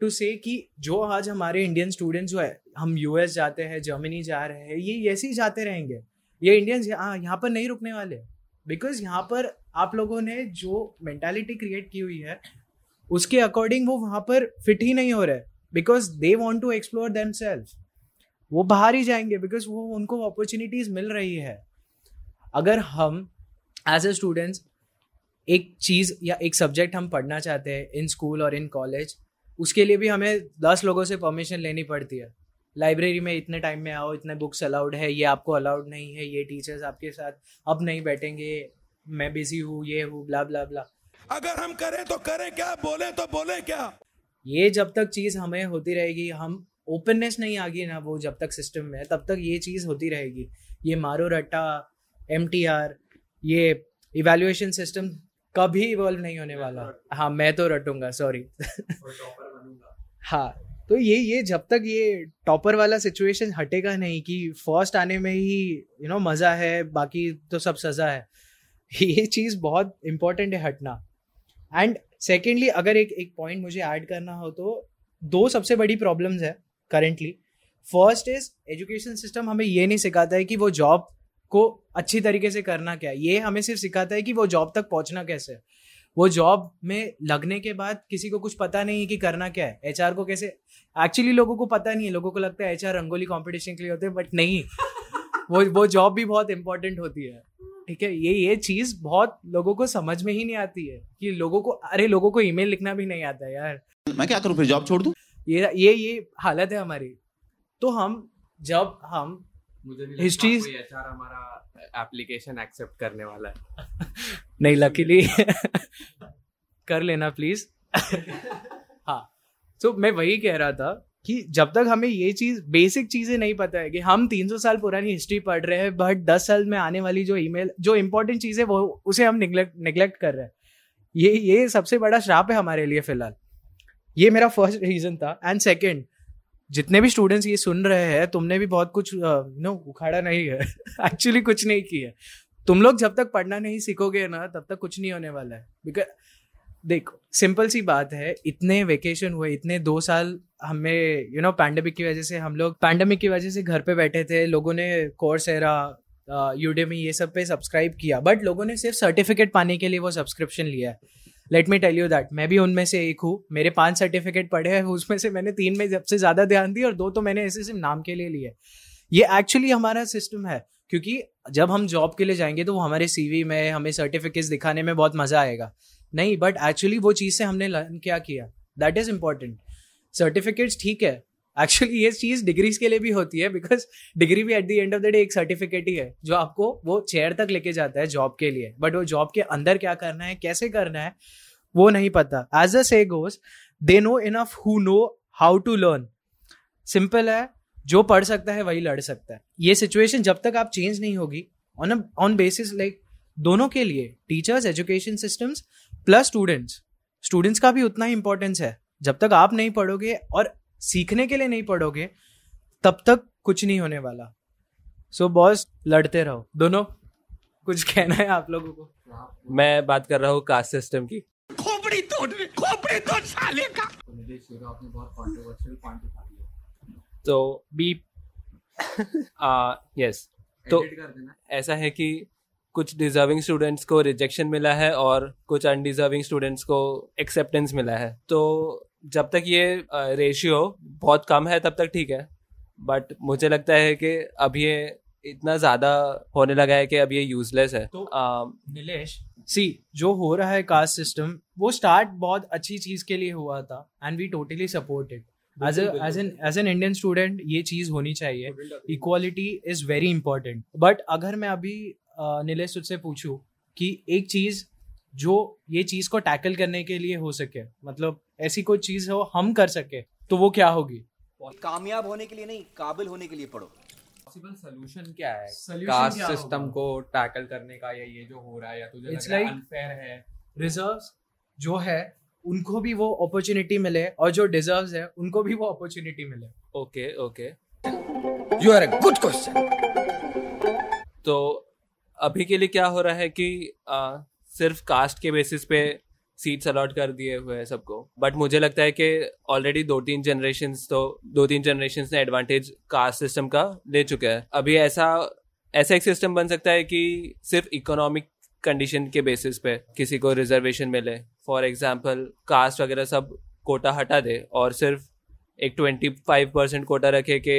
टू से कि जो आज हमारे इंडियन स्टूडेंट्स जो है, हम यूएस जाते हैं जर्मनी जा रहे हैं, ये ऐसे ही जाते रहेंगे। ये इंडियंस यहाँ यहाँ पर नहीं रुकने वाले। बिकॉज़ यहाँ पर आप लोगों ने जो मैंटेलिटी क्रिएट की हुई है, उसके अकॉर्डिंग वो वहाँ पर फिट ही नहीं हो रहे। Because they want to explore them वो बाहर ही जाएँगे बिकॉज़ वो, उनको अपॉर्चुनिटीज़ मिल रही है। अगर हम एज ए स्टूडेंट्स एक चीज़ या एक सब्जेक्ट हम पढ़ना चाहते हैं इन स्कूल और इन कॉलेज उसके लिए भी हमें दस लोगों से परमिशन लेनी पड़ती है। लाइब्रेरी में इतने टाइम में आओ इतने बुक्स अलाउड है ये आपको अलाउड नहीं है ये टीचर्स आपके साथ अब नहीं बैठेंगे मैं बिज़ी हूँ ये हूँ ब्ला ब्ला ब्ला अगर हम करें तो करें क्या बोले तो बोले क्या? ये जब तक चीज़ हमें होती रहेगी हम ओपननेस नहीं आ गई ना वो जब तक सिस्टम में तब तक ये चीज़ होती रहेगी। ये मारो रट्टा एम ये इवेल्युएशन सिस्टम कभी इवॉल्व नहीं होने वाला। हाँ मैं तो रटूँगा सॉरी हाँ तो ये ये जब तक ये टॉपर वाला सिचुएशन हटेगा नहीं कि फ़र्स्ट आने में ही यू नो मज़ा है बाकी तो सब सज़ा है ये चीज़ बहुत इंपॉर्टेंट है हटना। एंड सेकेंडली अगर एक एक पॉइंट मुझे ऐड करना हो तो दो सबसे बड़ी प्रॉब्लम्स है currently first is education system हमें ये नहीं सिखाता है कि वो जॉब को अच्छी तरीके से करना क्या है? ये हमें सिर्फ़ सिखाता है कि वो जॉब तक पहुँचना कैसे है। वो जॉब में लगने के बाद किसी को कुछ पता नहीं है कि करना क्या है। एचआर को कैसे? एक्चुअली लोगों को पता नहीं है। लोगों को लगता है एच रंगोली कॉम्पिटिशन के लिए होते हैं बट नहीं। वो वो जॉब भी बहुत इंपॉर्टेंट होती है। ठीक है? ये ये चीज़ बहुत लोगों को समझ में ही नहीं आती है कि लोगों को अरे लोगों को ईमेल लिखना भी नहीं आता यार। मैं क्या करूँ फिर जॉब छोड़ दूँ? ये ये ये हालत है हमारी। तो हम जब हम हिस्ट्री हमारा एप्लीकेशन एक्सेप्ट करने वाला है। नहीं लकीली कर लेना प्लीज़ हाँ तो मैं वही कह रहा था कि जब तक हमें ये चीज़ बेसिक चीज़ें नहीं पता है कि हम 300 साल पुरानी हिस्ट्री पढ़ रहे हैं बट 10 साल में आने वाली जो ईमेल जो इंपॉर्टेंट चीज़ है वो उसे हम निगलेक्ट निगलेक्ट कर रहे हैं। ये ये सबसे बड़ा श्राप है हमारे लिए फ़िलहाल। ये मेरा फ़र्स्ट रीजन था। एंड सेकेंड जितने भी स्टूडेंट्स ये सुन रहे हैं, तुमने भी बहुत कुछ नो उखाड़ा नहीं है। एक्चुअली कुछ नहीं किया। तुम लोग जब तक पढ़ना नहीं सीखोगे ना, तब तक कुछ नहीं होने वाला है। बिकॉज़ देखो सिंपल सी बात है, इतने वेकेशन हुए, इतने दो साल हमें यू नो पैंडमिक की वजह से हम लोग पैंडमिक की वजह से घर पे बैठे थे, लोगों ने कोर्स एरा यूडेमी ये सब पे सब्सक्राइब किया बट लोगों ने सिर्फ़ सर्टिफिकेट पाने के लिए वो सब्सक्रिप्शन लिया है। Let me tell you that मैं भी उनमें से एक हूँ। मेरे पाँच सर्टिफिकेट पढ़े हैं, उसमें से मैंने तीन में सबसे ज़्यादा ध्यान दिया और दो तो मैंने ऐसे सिर्फ़ नाम के लिए लिए। ये एक्चुअली हमारा सिस्टम है, क्योंकि जब हम जॉब के लिए जाएँगे तो वो हमारे सीवी में, हमें सर्टिफिकेट्स दिखाने में बहुत मज़ा आएगा। नहीं बट एक्चुअली वो चीज़ से हमने लर्न क्या किया? दैट इज़ इंपॉर्टेंट सर्टिफिकेट्स ठीक है एक्चुअली ये चीज़ डिग्रीज के लिए भी होती है बिकॉज़ डिग्री भी at the end of the day एक सर्टिफिकेट ही है, जो आपको वो चेयर तक लेके जाता है जॉब के लिए. बट वो जॉब के अंदर क्या करना है, कैसे करना है, वो नहीं पता. As a say goes they know enough who know how to learn simple है, जो पढ़ सकता है वही लड़ सकता है. ये सिचुएशन जब तक आप चेंज नहीं होगी ऑन ऑन बेसिस लाइक दोनों के लिए teachers education systems plus students students का भी उतना ही इंपॉर्टेंस है. जब तक आप नहीं पढ़ोगे और सीखने के लिए नहीं पढ़ोगे तब तक कुछ नहीं होने वाला। सो so, बॉस लड़ते रहो। दोनों कुछ कहना है आप लोगों को? मैं बात कर रहा हूँ कास्ट सिस्टम की। खोपड़ी तोड़ खोपड़ी तोड़ साले का। तो बीप यस तो ऐसा है कि कुछ डिजर्विंग स्टूडेंट्स को रिजेक्शन मिला है और कुछ अनडिजर्विंग स्टूडेंट्स को एक्सेप्टेंस मिला है। तो जब तक ये रेशियो बहुत कम है तब तक ठीक है। बट मुझे लगता है कि अब ये इतना ज़्यादा होने लगा है कि अब ये यूजलेस है। तो नीलेश सी। जो हो रहा है कास्ट सिस्टम वो स्टार्ट बहुत अच्छी चीज़ के लिए हुआ था and we totally support it as as an as an Indian student ये चीज़ होनी चाहिए। Equality is very important but अगर मैं अभी नीलेश तुझसे पूछूँ कि एक चीज़ जो ये चीज़ को टैकल करने के लिए हो सके मतलब ऐसी कोई चीज़ हो हम कर सके तो वो क्या होगी? कामयाब होने के लिए नहीं काबिल होने के लिए पढ़ो। पॉसिबल सोल्यूशन क्या है? कास्ट सिस्टम को टैकल करने का या ये जो हो रहा है या तुझे इट्स लाइक अनफेयर है रिजर्व्स जो है उनको भी वो अपॉर्चुनिटी मिले और जो डिजर्व्स है उनको भी वो अपॉर्चुनिटी मिले। Okay okay you are a good question तो अभी के लिए क्या हो रहा है कि आ, सिर्फ़ कास्ट के बेसिस पे सीट्स अलॉट कर दिए हुए हैं सबको बट मुझे लगता है कि ऑलरेडी दो तीन जनरेशन तो दो तीन जनरेशन ने एडवांटेज कास्ट सिस्टम का ले चुके हैं अभी ऐसा ऐसा एक सिस्टम बन सकता है कि सिर्फ़ इकोनॉमिक कंडीशन के बेसिस पे किसी को रिजर्वेशन मिले फॉर एग्ज़ाम्पल कास्ट वगैरह सब कोटा हटा दे और सिर्फ़ एक ट्वेंटी फाइव परसेंट कोटा रखे कि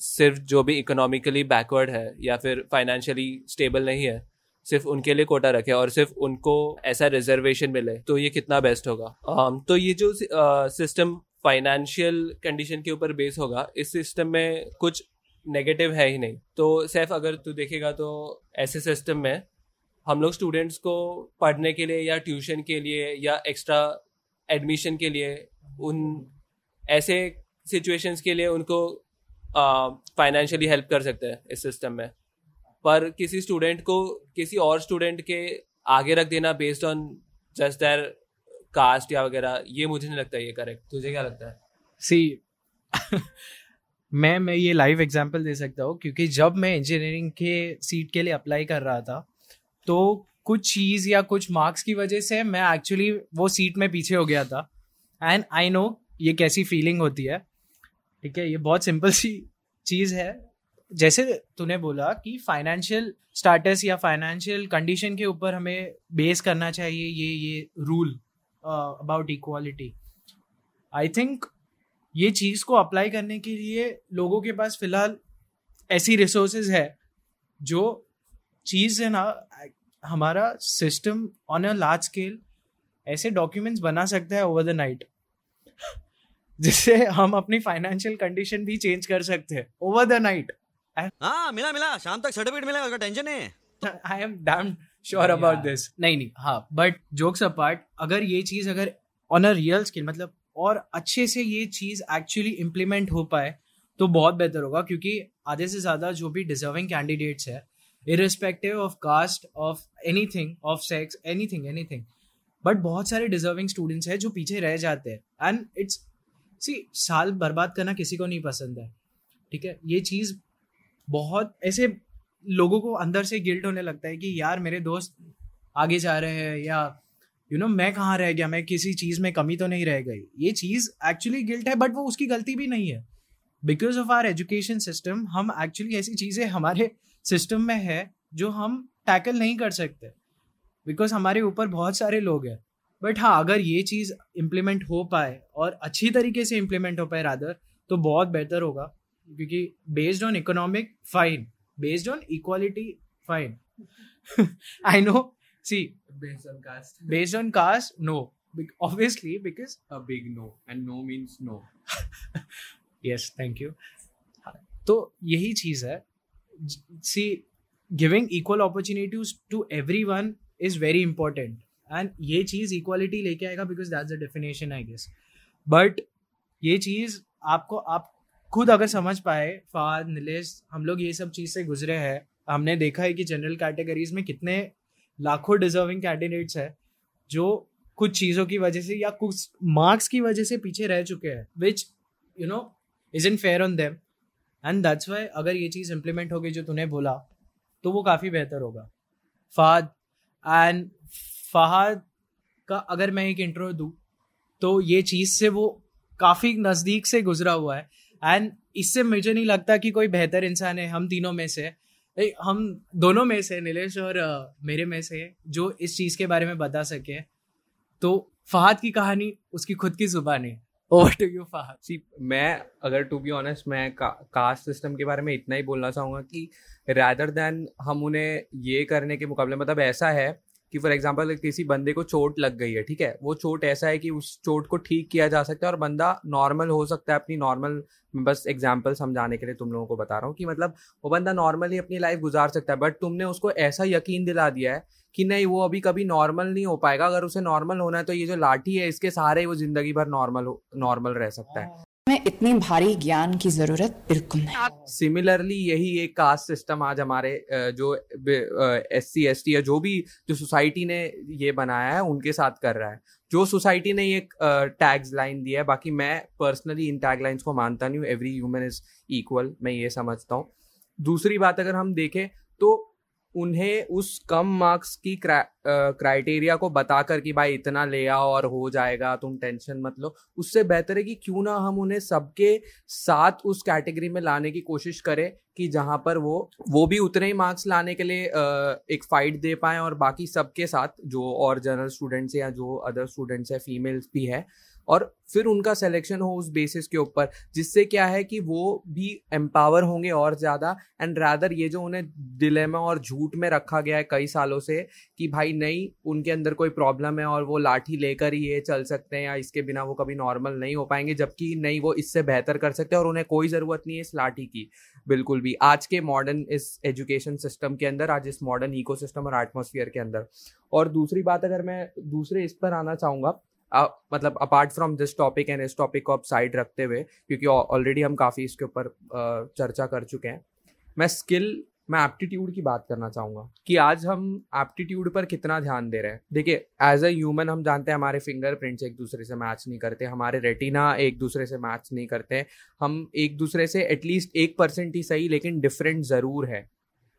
सिर्फ़ जो भी इकोनॉमिकली बैकवर्ड है या फिर फाइनेंशियली स्टेबल नहीं है सिर्फ़ उनके लिए कोटा रखे और सिर्फ़ उनको ऐसा रिजर्वेशन मिले तो ये कितना बेस्ट होगा? Um, तो ये जो सिस्टम फाइनेंशियल कंडीशन के ऊपर बेस होगा इस सिस्टम में कुछ नेगेटिव है ही नहीं। तो सैफ अगर तू देखेगा तो ऐसे सिस्टम में हम लोग स्टूडेंट्स को पढ़ने के लिए या ट्यूशन के लिए या एक्स्ट्रा एडमिशन के लिए उन ऐसे सिचुएशंस के लिए उनको फाइनेंशियली हेल्प कर सकते हैं इस सिस्टम में। पर किसी स्टूडेंट को किसी और स्टूडेंट के आगे रख देना based on just their caste या वगैरह, ये मुझे नहीं लगता ये करेक्ट तुझे क्या लगता है? सी मैं मैं ये लाइव एग्जांपल दे सकता हूँ, क्योंकि जब मैं इंजीनियरिंग के सीट के लिए अप्लाई कर रहा था तो कुछ चीज़ या कुछ मार्क्स की वजह से मैं एक्चुअली वो सीट में पीछे हो गया था। एंड आई नो ये कैसी फीलिंग होती है। ठीक है, ये बहुत सिंपल सी चीज़ है। जैसे तूने बोला कि फाइनेंशियल स्टाटस या फाइनेंशियल कंडीशन के ऊपर हमें बेस करना चाहिए ये ये rule about equality I think ये चीज़ को अप्लाई करने के लिए लोगों के पास फ़िलहाल ऐसी रिसोर्सेज है जो चीज़ है ना, हमारा system on a large scale ऐसे डॉक्यूमेंट्स बना सकता है ओवर द नाइट जिससे हम अपनी फाइनेंशियल कंडीशन भी चेंज कर सकते हैं ओवर द नाइट हाँ मिला मिला। शाम तक सर्टिफिकेट मिलेगा उसका टेंशन नहीं I am damn sure about this नहीं नहीं हाँ बट जोक्स अपार्ट अगर ये चीज़ अगर ऑन अ रियल स्केल मतलब और अच्छे से ये चीज़ एक्चुअली इम्प्लीमेंट हो पाए तो बहुत बेहतर होगा क्योंकि आधे से ज़्यादा जो भी डिजर्विंग कैंडिडेट्स है irrespective of caste of anything of sex anything anything but बहुत सारे डिजर्विंग स्टूडेंट्स हैं जो पीछे रह जाते हैं। एंड इट्स सी साल बर्बाद करना किसी को नहीं पसंद है ठीक है? ये चीज़ बहुत ऐसे लोगों को अंदर से गिल्ट होने लगता है कि यार मेरे दोस्त आगे जा रहे हैं या यू you नो know, मैं कहाँ रह गया? मैं किसी चीज़ में कमी तो नहीं रह गई। ये चीज़ एक्चुअली गिल्ट है बट वो उसकी गलती भी नहीं है। Because of our education system हम एक्चुअली ऐसी चीज़ें हमारे सिस्टम में है जो हम टैकल नहीं कर सकते। बिकॉज़ हमारे ऊपर बहुत सारे लोग हैं। बट हाँ अगर ये चीज़ इम्प्लीमेंट हो पाए और अच्छी तरीके से इम्प्लीमेंट हो पाए रादर तो बहुत बेहतर होगा। क्योंकि based on economic fine based on equality fine I know see based on caste. based on caste no. Bec- obviously because a big no and no means no. Yes thank you. तो यही चीज़ है। See giving equal opportunities to everyone is very important and ये चीज़ equality लेके आएगा because that's the definition I guess but ये चीज़ आपको आप खुद अगर समझ पाए, फाद, नीलेश, हम लोग ये सब चीज़ से गुजरे हैं, हमने देखा है कि जनरल कैटेगरीज में कितने लाखों डिजर्विंग कैंडिडेट्स है, जो कुछ चीज़ों की वजह से या कुछ मार्क्स की वजह से पीछे रह चुके हैं which you know is in fair on them and that's why अगर ये चीज़ इम्प्लीमेंट होगी जो तूने बोला तो वो काफ़ी बेहतर होगा। फाद एंड फहाद का अगर मैं एक इंट्रो दूँ तो ये चीज़ से वो काफ़ी नज़दीक से गुजरा हुआ है एंड इससे मुझे नहीं लगता कि कोई बेहतर इंसान है, हम तीनों में से हम दोनों में से नीलेश और मेरे में से जो इस चीज़ के बारे में बता सके। तो फहद की कहानी, उसकी खुद की जुबानी over to you Fahad. See मैं, अगर टू बी ऑनेस्ट मैं कास्ट सिस्टम के बारे में इतना ही बोलना चाहूँगा कि रैदर देन हम उन्हें ये करने के मुकाबले मतलब ऐसा है कि फॉर एग्ज़ाम्पल किसी बंदे को चोट लग गई है, ठीक है? वो चोट ऐसा है कि उस चोट को ठीक किया जा सकता है और बंदा नॉर्मल हो सकता है अपनी नॉर्मल बस एग्ज़ाम्पल समझाने के लिए तुम लोगों को बता रहा हूँ कि मतलब वो बंदा नॉर्मली अपनी लाइफ गुजार सकता है बट तुमने उसको ऐसा यकीन दिला दिया है कि नहीं, वो अभी कभी नॉर्मल नहीं हो पाएगा। अगर उसे नॉर्मल होना है तो ये जो लाठी है, इसके सहारे वो ज़िंदगी भर नॉर्मल नॉर्मल रह सकता है। में इतनी भारी ज्ञान की ज़रूरत बिल्कुल नहीं। सिमिलरली यही एक कास्ट सिस्टम आज हमारे जो एस सी एस टी है जो भी, जो सोसाइटी ने ये बनाया है, उनके साथ कर रहा है। जो सोसाइटी ने ये टैग्स लाइन दिया है, बाकी मैं पर्सनली इन टैग लाइन्स को मानता नहीं हूँ एवरी ह्यूमन इज़ इक्वल मैं ये समझता हूँ। दूसरी बात अगर हम देखें तो उन्हें उस कम मार्क्स की क्राइटेरिया को बताकर कि भाई इतना ले आओ और हो जाएगा, तुम टेंशन मत लो। उससे बेहतर है कि क्यों ना हम उन्हें सबके साथ उस कैटेगरी में लाने की कोशिश करें कि जहाँ पर वो वो भी उतने ही मार्क्स लाने के लिए एक फाइट दे पाए और बाकी सबके साथ जो और जनरल स्टूडेंट्स हैं या जो अदर स्टूडेंट्स है फीमेल्स भी है और फिर उनका सिलेक्शन हो उस बेसिस के ऊपर, जिससे क्या है कि वो भी एम्पावर होंगे और ज़्यादा एंड रादर ये जो उन्हें दिले में और झूठ में रखा गया है कई सालों से, कि भाई नहीं, उनके अंदर कोई प्रॉब्लम है और वो लाठी लेकर ही ये चल सकते हैं या इसके बिना वो कभी नॉर्मल नहीं हो पाएँगे, जबकि नहीं, वो इससे बेहतर कर सकते हैं और उन्हें कोई ज़रूरत नहीं है इस लाठी की। बिल्कुल भी। आज के मॉडर्न इस एजुकेशन सिस्टम के अंदर, आज इस मॉडर्न इको सिस्टम और एटमोसफियर के अंदर। और दूसरी बात अगर मैं दूसरे इस पर आना चाहूँगा मतलब apart from this topic and इस टॉपिक को आप साइड रखते हुए, क्योंकि ऑलरेडी हम काफ़ी इसके ऊपर चर्चा कर चुके हैं। मैं स्किल मैं एप्टीट्यूड की बात करना चाहूँगा कि आज हम एप्टीट्यूड पर कितना ध्यान दे रहे हैं। देखिए एज अ ह्यूमन हम जानते हैं हमारे फिंगरप्रिंट्स एक दूसरे से मैच नहीं करते, हमारे रेटिना एक दूसरे से मैच नहीं करते, हम एक दूसरे से एटलीस्ट एक परसेंट ही सही, लेकिन डिफरेंट ज़रूर है।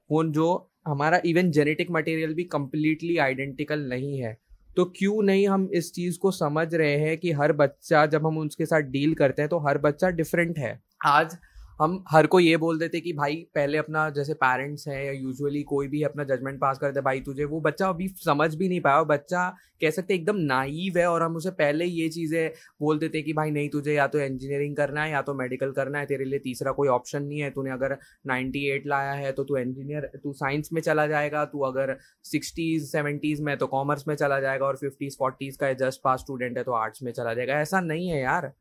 वो जो हमारा इवन जेनेटिक मटेरियल भी कम्प्लीटली आइडेंटिकल नहीं है तो क्यों नहीं हम इस चीज़ को समझ रहे हैं कि हर बच्चा, जब हम उसके साथ डील करते हैं तो हर बच्चा डिफरेंट है? आज हम हर को ये बोल देते कि भाई, पहले अपना जैसे पेरेंट्स है या यूजुअली कोई भी अपना जजमेंट पास करते भाई तुझे वो बच्चा अभी समझ भी नहीं पाया, बच्चा कह सकते एकदम नाइव है और हम उसे पहले ये चीज़ें बोल देते कि भाई नहीं, तुझे या तो इंजीनियरिंग करना है या तो मेडिकल करना है, तेरे लिए तीसरा कोई ऑप्शन नहीं है, तूने अगर नाइन्टी एट लाया है तो तू इंजीनियर तू साइंस में चला जाएगा, तू अगर सिक्सटीज़ सेवेंटीज़ में तो कॉमर्स में चला जाएगा और फिफ्टीज़ फोर्टीज़ का जस्ट पास स्टूडेंट है तो आर्ट्स में चला जाएगा। ऐसा नहीं है यार।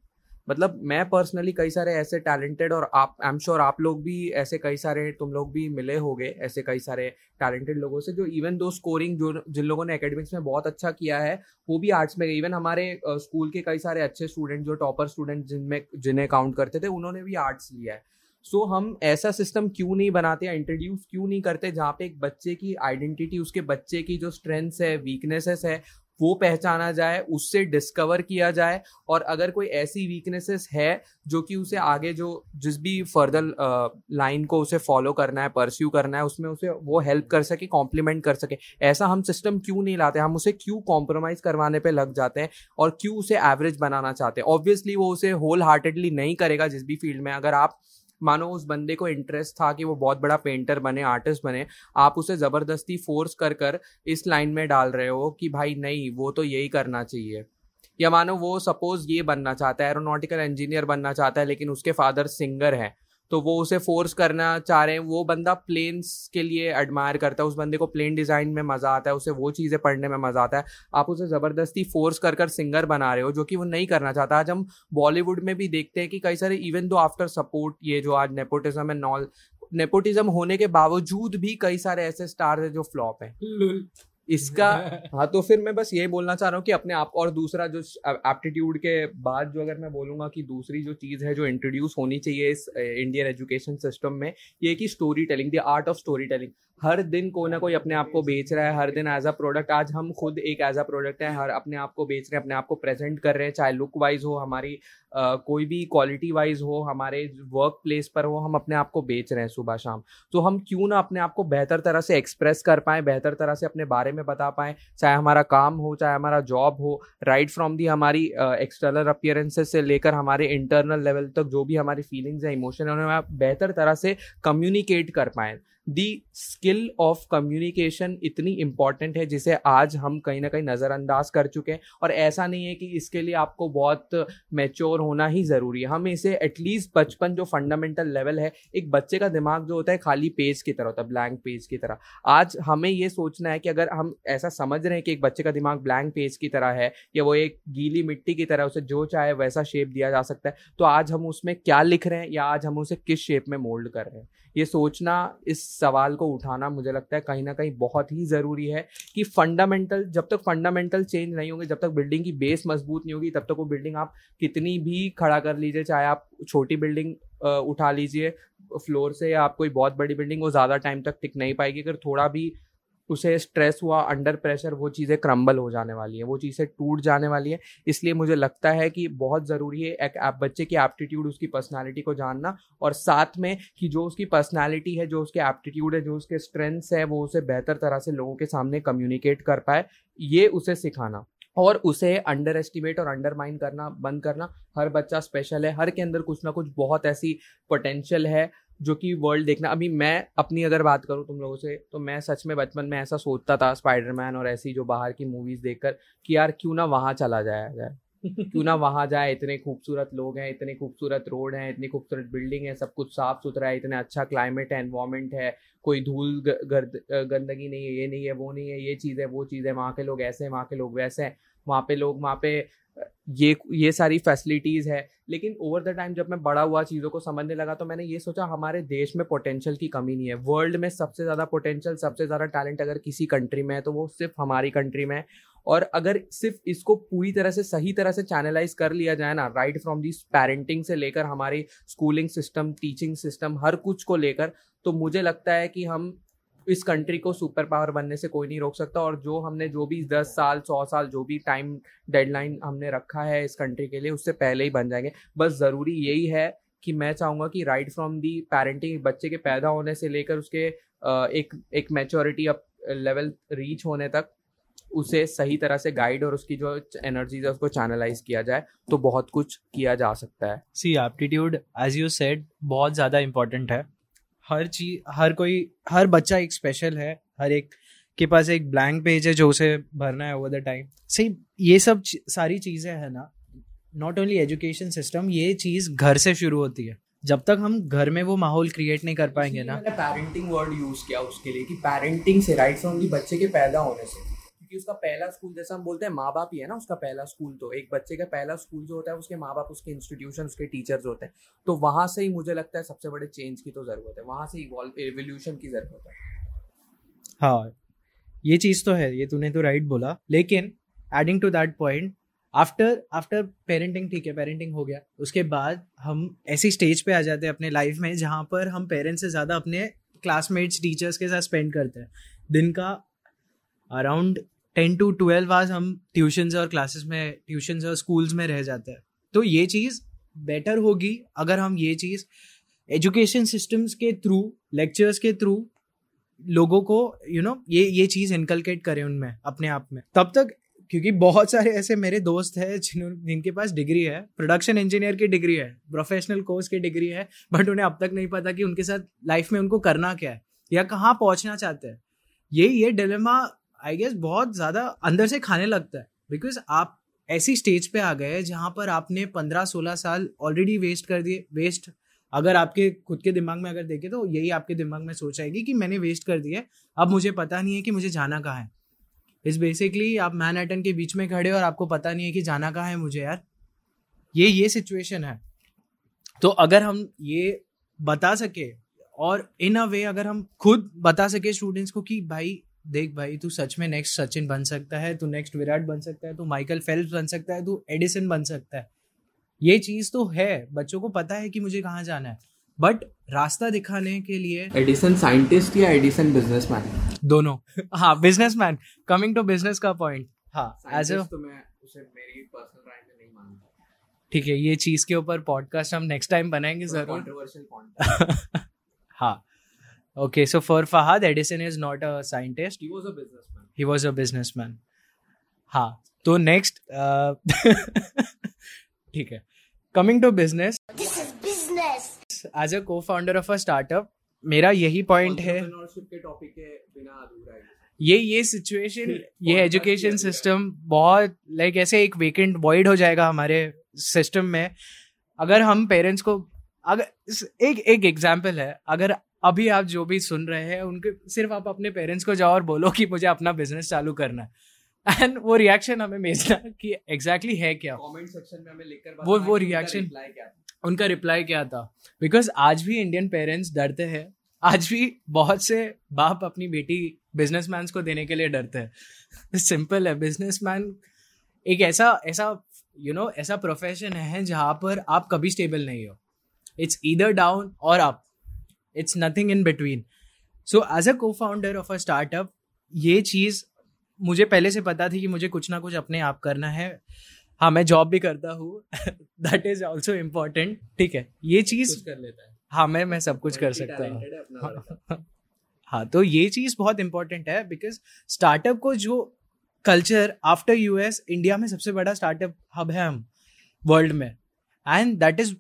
मतलब मैं पर्सनली कई सारे ऐसे टैलेंटेड और आप आई एम श्योर आप लोग भी ऐसे कई सारे तुम लोग भी मिले होगे ऐसे कई सारे टैलेंटेड लोगों से जो इवन दो स्कोरिंग जो जिन लोगों ने एकेडमिक्स में बहुत अच्छा किया है वो भी आर्ट्स में इवन हमारे स्कूल के कई सारे अच्छे स्टूडेंट जो टॉपर स्टूडेंट जिनमें जिन्हें काउंट करते थे उन्होंने भी आर्ट्स लिया है। सो so, हम ऐसा सिस्टम क्यों नहीं बनाते इंट्रोड्यूस क्यों नहीं करते जहाँ पे एक बच्चे की आइडेंटिटी उसके बच्चे की जो स्ट्रेंथ्स है वीकनेसेस है वो पहचाना जाए, उससे डिस्कवर किया जाए और अगर कोई ऐसी वीकनेसेस है जो कि उसे आगे जो, जिस भी फर्दर लाइन को उसे फॉलो करना है परस्यू करना है, उसमें उसे वो हेल्प कर सके कॉम्प्लीमेंट कर सके। ऐसा हम सिस्टम क्यों नहीं लाते? हम उसे क्यों कॉम्प्रोमाइज करवाने पे लग जाते हैं और क्यों उसे एवरेज बनाना चाहते हैं? ऑब्वियसली वो उसे होल हार्टेडली नहीं करेगा जिस भी फ़ील्ड में। अगर आप मानो उस बंदे को इंटरेस्ट था कि वो बहुत बड़ा पेंटर बने आर्टिस्ट बने, आप उसे ज़बरदस्ती फोर्स कर कर इस लाइन में डाल रहे हो कि भाई नहीं, वो तो यही करना चाहिए। या मानो वो सपोज़ ये बनना चाहता है एरोनॉटिकल इंजीनियर बनना चाहता है, लेकिन उसके फादर सिंगर हैं। तो वो उसे फोर्स करना चाह रहे हैं। वो बंदा प्लेन्स के लिए एडमायर करता है। उस बंदे को प्लेन डिज़ाइन में मज़ा आता है। उसे वो चीज़ें पढ़ने में मज़ा आता है। आप उसे ज़बरदस्ती फोर्स कर कर सिंगर बना रहे हो, जो कि वो नहीं करना चाहता। आज हम बॉलीवुड में भी देखते हैं कि कई सारे इवन दो आफ्टर सपोर्ट ये जो आज नेपोटिज्म है नॉल नेपोटिज्म होने के बावजूद भी कई सारे ऐसे स्टार है जो फ्लॉप है। इसका हाँ तो फिर मैं बस यही बोलना चाह रहा हूँ कि अपने आप और दूसरा जो एप्टीट्यूड के बाद जो अगर मैं बोलूँगा कि दूसरी जो चीज़ है जो इंट्रोड्यूस होनी चाहिए इस इंडियन एजुकेशन सिस्टम में ये कि story telling the art of story telling हर दिन कोई ना कोई अपने आप को बेच रहा है हर दिन एज अ प्रोडक्ट आज हम खुद एक एज अ प्रोडक्ट है हर अपने आप को बेच रहे हैं अपने आप को प्रेजेंट कर रहे हैं चाहे लुक वाइज हो हमारी Uh, कोई भी क्वालिटी वाइज हो हमारे वर्क प्लेस पर हो हम अपने आप को बेच रहे हैं सुबह शाम। तो हम क्यों ना अपने आप को बेहतर तरह से एक्सप्रेस कर पाए बेहतर तरह से अपने बारे में बता पाए चाहे हमारा काम हो चाहे हमारा जॉब हो राइट फ्रॉम दी हमारी एक्सटर्नल अपियरेंसेस से लेकर हमारे इंटरनल लेवल तक जो भी हमारी फीलिंग्स है इमोशन है उन्हें बेहतर तरह से कम्युनिकेट कर पाए। दी स्किल ऑफ़ कम्युनिकेशन इतनी इंपॉर्टेंट है, जिसे आज हम कहीं ना कहीं नज़रअंदाज कर चुके हैं। और ऐसा नहीं है कि इसके लिए आपको बहुत मेच्योर होना ही ज़रूरी है। हम इसे एटलीस्ट बचपन जो फंडामेंटल लेवल है, एक बच्चे का दिमाग जो होता है, खाली पेज की तरह होता है ब्लैंक पेज की तरह। आज हमें ये सोचना है कि अगर हम ऐसा समझ रहे हैं कि एक बच्चे का दिमाग ब्लैंक पेज की तरह है, या वो एक गीली मिट्टी की तरह उसे जो चाहे वैसा शेप दिया जा सकता है तो आज हम उसमें क्या लिख रहे हैं, या आज हम उसे किस शेप में मोल्ड कर रहे हैं। ये सोचना इस सवाल को उठाना मुझे लगता है कहीं ना कहीं बहुत ही ज़रूरी है कि फंडामेंटल, जब तक फंडामेंटल चेंज नहीं होंगे, जब तक बिल्डिंग की बेस मज़बूत नहीं होगी, तब तक वो बिल्डिंग आप कितनी भी खड़ा कर लीजिए, चाहे आप छोटी बिल्डिंग उठा लीजिए फ्लोर से या आप कोई बहुत बड़ी बिल्डिंग, वो ज़्यादा टाइम तक टिक नहीं पाएगी। अगर थोड़ा भी उसे स्ट्रेस हुआ अंडर प्रेशर वो चीज़ें क्रम्बल हो जाने वाली हैं, वो चीज़ें टूट जाने वाली हैं। इसलिए मुझे लगता है कि बहुत ज़रूरी है एक आप बच्चे की एप्टीट्यूड उसकी पर्सनालिटी को जानना और साथ में कि जो उसकी पर्सनालिटी है, जो उसके एप्टीट्यूड है, जो उसके स्ट्रेंथ्स है, वो उसे बेहतर तरह से लोगों के सामने कम्युनिकेट कर पाए। ये उसे सिखाना और उसे अंडर एस्टिमेट और अंडरमाइन करना, बंद करना। हर बच्चा स्पेशल है, हर के अंदर कुछ ना कुछ बहुत ऐसी पोटेंशियल है जो कि वर्ल्ड देखना। अभी मैं अपनी अगर बात करूँ तुम लोगों से तो मैं सच में बचपन में ऐसा सोचता था स्पाइडरमैन और ऐसी जो बाहर की मूवीज़ देखकर कि यार क्यों ना वहाँ चला जाया जाए। क्यों ना वहाँ जाए इतने खूबसूरत लोग हैं इतने खूबसूरत रोड हैं इतनी खूबसूरत बिल्डिंग है सब कुछ साफ़ सुथरा है इतना अच्छा क्लाइमेट है एनवायरमेंट है कोई धूल गर्द गंदगी नहीं है ये नहीं है वो नहीं है ये चीज़ है वो चीज़ है वहाँ के लोग ऐसे हैं वहाँ के लोग वैसे हैं। वहाँ पे लोग, वहाँ पे, ये ये सारी फैसिलिटीज़ है। लेकिन ओवर द टाइम जब मैं बड़ा हुआ, चीज़ों को समझने लगा तो मैंने ये सोचा, हमारे देश में पोटेंशियल की कमी नहीं है। वर्ल्ड में सबसे ज़्यादा पोटेंशियल सबसे ज़्यादा टैलेंट अगर किसी कंट्री में है तो वो सिर्फ़ हमारी कंट्री में है। और अगर सिर्फ़ इसको पूरी तरह से, सही तरह से चैनलाइज कर लिया जाए ना राइट फ्रॉम दिस पेरेंटिंग से लेकर, हमारी स्कूलिंग सिस्टम टीचिंग सिस्टम हर कुछ को लेकर तो मुझे लगता है कि हम इस कंट्री को सुपर पावर बनने से कोई नहीं रोक सकता और जो हमने जो भी दस साल, सौ साल जो भी टाइम डेडलाइन हमने रखा है इस कंट्री के लिए, उससे पहले ही बन जाएँगे। बस ज़रूरी यही है कि मैं चाहूँगा कि राइट फ्रॉम दी पेरेंटिंग बच्चे के पैदा होने से लेकर उसके एक एक मेचोरिटी अप लेवल रीच होने तक, उसे सही तरह से गाइड और उसकी जो एनर्जीज है उसको चैनलाइज किया जाए तो बहुत कुछ किया जा सकता है। See aptitude as you said बहुत ज़्यादा इम्पोर्टेंट है। हर चीज़ हर कोई हर बच्चा एक स्पेशल है हर एक के पास एक ब्लैंक पेज है जो उसे भरना है ओवर द टाइम सही ये सब सारी चीज़ें है ना नॉट ओनली एजुकेशन सिस्टम ये चीज़ घर से शुरू होती है। जब तक हम घर में वो माहौल क्रिएट नहीं कर पाएँगे ना। पेरेंटिंग वर्ड यूज़ किया उसके लिए कि पेरेंटिंग से राइट फ्रॉम बच्चे के पैदा होने से। क्योंकि उसका पहला स्कूल, जैसा हम बोलते हैं माँ बाप ही है ना उसका पहला स्कूल तो एक बच्चे का पहला स्कूल जो होता है, उसके माँ बाप उसके इंस्टीट्यूशन उसके टीचर्स होते हैं। तो वहाँ से ही मुझे लगता है सबसे बड़े चेंज की तो ज़रूरत है। वहाँ से इवॉल्व एवोल्यूशन की ज़रूरत है। हाँ ये चीज़ तो है, ये तूने तो राइट बोला। लेकिन adding to that point after after parenting ठीक है पेरेंटिंग हो गया। उसके बाद हम ऐसी स्टेज पे आ जाते हैं अपने लाइफ में, जहाँ पर हम पेरेंट्स से ज़्यादा अपने क्लासमेट्स टीचर्स के साथ स्पेंड करते हैं। दिन का around ten to twelve hours हम ट्यूशन और क्लासेस में ट्यूशन और स्कूल्स में रह जाते हैं। तो ये चीज़ बेटर होगी अगर हम ये चीज़ एजुकेशन सिस्टम्स के थ्रू लेक्चर्स के थ्रू लोगों को यू you नो know, ये ये चीज़ इनकलकेट करें उनमें अपने आप में। तब तक क्योंकि बहुत सारे ऐसे मेरे दोस्त हैं जिन्होंने जिनके पास डिग्री है प्रोडक्शन इंजीनियर की डिग्री है प्रोफेशनल कोर्स की डिग्री है बट उन्हें अब तक नहीं पता कि उनके साथ लाइफ में उनको करना क्या है या कहाँ पहुँचना चाहते हैं। ये ये डिलेमा आई गेस बहुत ज़्यादा अंदर से खाने लगता है। बिकॉज़ आप ऐसी स्टेज पे आ गए जहाँ पर आपने पंद्रह सोलह साल ऑलरेडी वेस्ट कर दिए। वेस्ट अगर आपके खुद के दिमाग में अगर देखे तो यही आपके दिमाग में सोच आएगी कि मैंने वेस्ट कर दिया अब मुझे पता नहीं है कि मुझे जाना कहाँ है। इस बेसिकली आप मैन एटन के बीच में खड़े और आपको पता नहीं है कि जाना कहाँ है मुझे यार। ये ये सिचुएशन है। तो अगर हम ये बता सके और इन अ वे अगर हम खुद बता सके स्टूडेंट्स को कि भाई देख भाई तू सच में नेक्स्ट सचिन बन सकता है तू नेक्स्ट विराट बन सकता है तू माइकल फेल्प्स बन सकता है तू एडिसन बन सकता है। ये चीज़ तो है बच्चों को पता है कि मुझे कहाँ जाना है। बट रास्ता दिखाने के लिए एडिसन साइंटिस्ट या एडिसन बिजनेसमैन दोनों। हाँ बिजनेसमैन कमिंग टू बिज़नेस का पॉइंट हाँ एज अ तो मैं उसे मेरी पर्सनल राय में नहीं मानता। ठीक है ये चीज़ के ऊपर पॉडकास्ट हम नेक्स्ट टाइम बनाएँगे ज़रूर। हाँ। Okay, so for Fahad, Edison is not a scientist. He was a businessman. He was a businessman. हाँ तो नेक्स्ट ठीक है. Coming to business as a cofounder of a startup मेरा यही पॉइंट है. के टॉपिक के बिना अधूरा है ये ये सिचुएशन ये एजुकेशन सिस्टम बहुत लाइक ऐसे एक वेकेंट वॉइड हो जाएगा हमारे सिस्टम में. अगर हम पेरेंट्स को अगर एक एक एग्ज़ाम्पल है. अगर अभी आप जो भी सुन रहे हैं उनके सिर्फ़ आप अपने पेरेंट्स को जाओ और बोलो कि मुझे अपना बिज़नेस चालू करना है। एंड वो रिएक्शन हमें भेजना कि एग्जैक्टली exactly है क्या। कमेंट सेक्शन में हमें लिखकर वो वो रिएक्शन उनका रिप्लाई क्या था। बिकॉज़ आज भी इंडियन पेरेंट्स डरते हैं। आज भी बहुत से बाप अपनी बेटी बिजनेसमैन को देने के लिए डरते हैं। सिंपल है। बिजनेसमैन एक ऐसा ऐसा यू you नो know, ऐसा प्रोफेशन है जहाँ पर आप कभी स्टेबल नहीं हो। इट्स ईदर डाउन और up it's nothing in between so as a cofounder of a startup ये चीज़ मुझे पहले से पता थी कि मुझे कुछ ना कुछ अपने आप करना है। हाँ मैं जॉब भी करता हूँ। दैट इज़ ऑल्सो इम्पोर्टेंट ठीक है? ये चीज़ कर लेता है। हाँ मैं मैं सब कुछ कर सकता हूँ। हाँ तो ये चीज़ बहुत इंपॉर्टेंट है बिकॉज़ स्टार्टअप को जो कल्चर आफ्टर यूएस इंडिया में सबसे बड़ा स्टार्टअप हब है हम वर्ल्ड में। And that is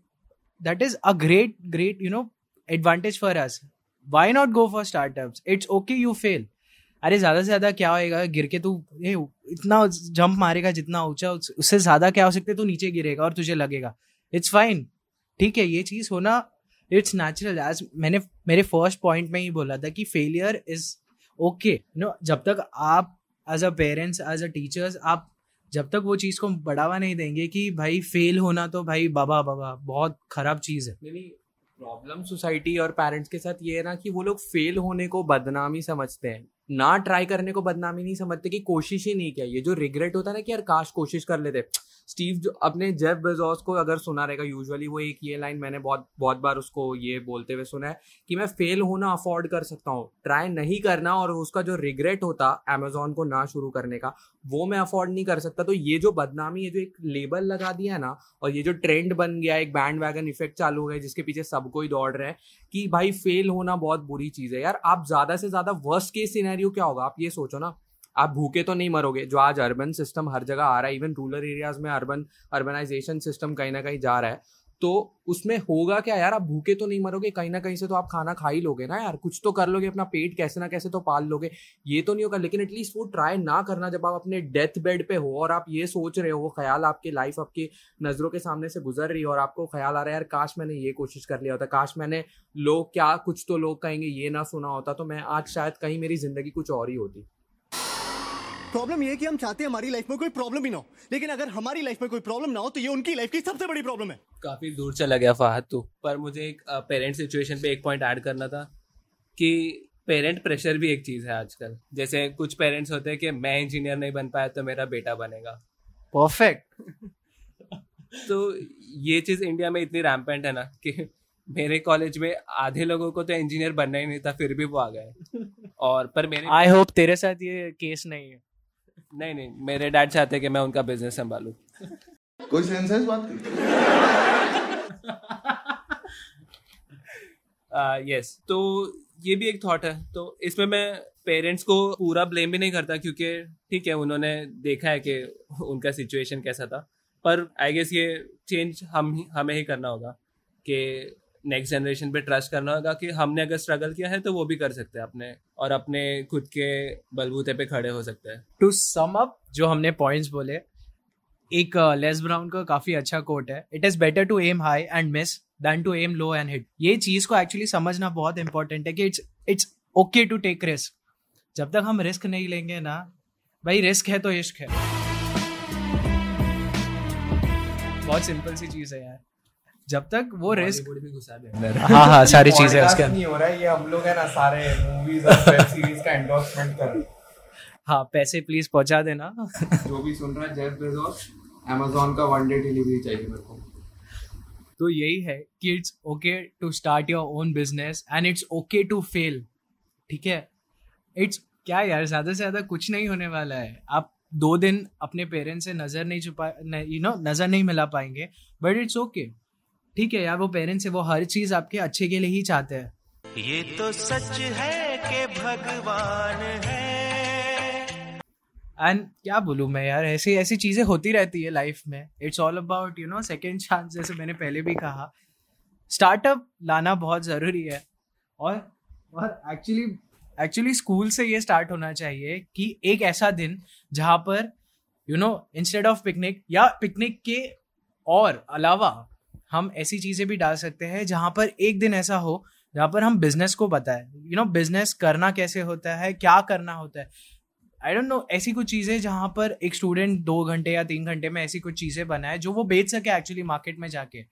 that is a great great you know advantage for us why not go for startups it's okay you fail अरे, ज़्यादा से ज़्यादा क्या होएगा? गिर के तू, ये, इतना जंप मारेगा जितना ऊँचा उससे ज़्यादा क्या हो सकता है? तू नीचे गिरेगा और तुझे लगेगा। इट्स फाइन ठीक है, ये चीज़ होना इट्स नेचुरल एज मैंने, मेरे फ़र्स्ट पॉइंट में ही बोला था कि फेलियर इज़ ओके नो जब तक आप as a parents as a teachers आप जब तक वो चीज़ को बढ़ावा नहीं देंगे कि भाई फेल होना तो भाई बाबा बाबा, बहुत खराब चीज़ है। प्रॉब्लम सोसाइटी और पेरेंट्स के साथ ये है ना कि वो लोग फेल होने को बदनामी समझते हैं। ना ट्राई करने को बदनामी नहीं समझते कि कोशिश ही नहीं किया। ये जो रिग्रेट होता है ना कि यार काश कोशिश कर लेते। स्टीव जो अपने जेफ बेजोस को अगर सुना रहेगा यूजुअली वो एक ये लाइन मैंने बहुत बहुत बार उसको ये बोलते हुए सुना है कि मैं फेल होना अफोर्ड कर सकता हूँ। ट्राई नहीं करना और उसका जो रिग्रेट होता अमेजोन को ना शुरू करने का, वो मैं अफोर्ड नहीं कर सकता। तो ये जो बदनामी है जो एक लेबल लगा दिया ना, और ये जो ट्रेंड बन गया, एक बैंड वैगन इफ़ेक्ट चालू हो गया, जिसके पीछे सबको ही दौड़ रहे हैं कि भाई फेल होना बहुत बुरी चीज़ है। यार आप ज़्यादा से ज़्यादा वर्स्ट केस सिनेरियो क्या होगा? आप ये सोचो ना, आप भूखे तो नहीं मरोगे, जो आज अर्बन सिस्टम हर जगह आ रहा है इवन रूरल एरियाज़ में अर्बन अर्बनाइजेशन सिस्टम कहीं ना कहीं जा रहा है तो उसमें होगा क्या यार? आप भूखे तो नहीं मरोगे, कहीं ना कहीं से तो आप खाना खा ही लोगे ना यार। कुछ तो कर लोगे, अपना पेट कैसे ना कैसे तो पाल लोगे। ये तो नहीं होगा, लेकिन एटलीस्ट वो ट्राई ना करना जब आप अपने डेथ बेड पे हो और आप ये सोच रहे हो वो ख्याल आपके लाइफ आपकी नज़रों के सामने से गुजर रही है और आपको ख्याल आ रहा है, यार, काश मैंने ये कोशिश कर लिया होता, काश मैंने लोग क्या, कुछ तो लोग कहेंगे, ये ना सुना होता। तो मैं आज शायद कहीं मेरी ज़िंदगी कुछ और ही होती। प्रॉब्लम ये है कि हम चाहते हैं हमारी लाइफ में कोई प्रॉब्लम ही ना हो। लेकिन अगर हमारी लाइफ में कोई प्रॉब्लम ना हो तो ये उनकी लाइफ की सबसे बड़ी प्रॉब्लम है। काफ़ी दूर चला गया फाहद तू। पर मुझे एक पेरेंट सिचुएशन पे एक पॉइंट ऐड करना था कि पेरेंट प्रेशर भी एक चीज़ है आजकल। जैसे कुछ पेरेंट्स होते हैं कि मैं इंजीनियर नहीं बन पाया तो मेरा बेटा बनेगा। परफेक्ट तो ये चीज़ इंडिया में इतनी रैम्पेंट है ना कि मेरे कॉलेज में आधे लोगों को तो इंजीनियर बनना ही नहीं था फिर भी वो आ गए। और पर मेरे आई होप तेरे साथ ये केस नहीं है। नहीं नहीं मेरे डैड चाहते कि मैं उनका बिज़नेस संभालू। कोई सेंस है इस बात की? यस तो ये भी एक थॉट है। तो इसमें मैं पेरेंट्स को पूरा ब्लेम भी नहीं करता क्योंकि ठीक है उन्होंने देखा है कि उनका सिचुएशन कैसा था। पर आई गेस ये चेंज हम हमें ही करना होगा कि नेक्स्ट जनरेशन पे ट्रस्ट करना होगा कि हमने अगर स्ट्रगल किया है तो वो भी कर सकते हैं अपने और अपने खुद के बलबूते पे खड़े हो सकते हैं। टू सम अप जो हमने पॉइंट्स बोले एक लेस uh, ब्राउन का काफ़ी अच्छा कोट है। It is better to aim high and miss than to aim low and hit ये चीज़ को एक्चुअली समझना बहुत इंपॉर्टेंट है कि it's it's okay to take risk जब तक हम रिस्क नहीं लेंगे ना भाई रिस्क है तो इश्क है। बहुत सिंपल सी चीज़ है यार। जब तक वो रिस्क हाँ हाँ सारी चीज़ें उसके नहीं हो रहा है ये हम लोग है ना सारे मूवीज़ और वेब सीरीज़ का एंडोर्समेंट कर हाँ। पैसे प्लीज़ पहुँचा देना। जो भी सुन रहा है जेफ बेजोस अमेजोन का वन डे डिलीवरी चाहिए मेरे को। तो यही है कि it's okay to start your own business and it's okay to fail ठीक है? इट्स क्या यार ज़्यादा से ज़्यादा कुछ नहीं होने वाला है। आप दो दिन अपने पेरेंट्स से नज़र नहीं छुपा यू नो नज़र नहीं मिला पाएँगे बट इट्स ओके ठीक है यार वो पेरेंट्स है वो हर चीज़ आपके अच्छे के लिए ही चाहते हैं। ये तो सच है कि भगवान है। एंड क्या बोलूँ मैं यार ऐसी ऐसी चीज़ें होती रहती है लाइफ में। It's all about you know second chance जैसे मैंने पहले भी कहा। स्टार्टअप लाना बहुत ज़रूरी है। और और एक्चुअली एक्चुअली स्कूल से ये स्टार्ट होना चाहिए कि एक ऐसा दिन जहाँ पर you know instead of picnic या पिकनिक के और अलावा हम ऐसी चीज़ें भी डाल सकते हैं जहाँ पर एक दिन ऐसा हो, जहाँ पर हम बिज़नेस को बताएँ। यू नो बिज़नेस करना कैसे होता है, क्या करना होता है? आई डोंट नो ऐसी कुछ चीज़ें जहाँ पर एक स्टूडेंट दो घंटे या तीन घंटे में ऐसी कुछ चीज़ें बनाए जो वो बेच सके एक्चुअली मार्केट में जाके।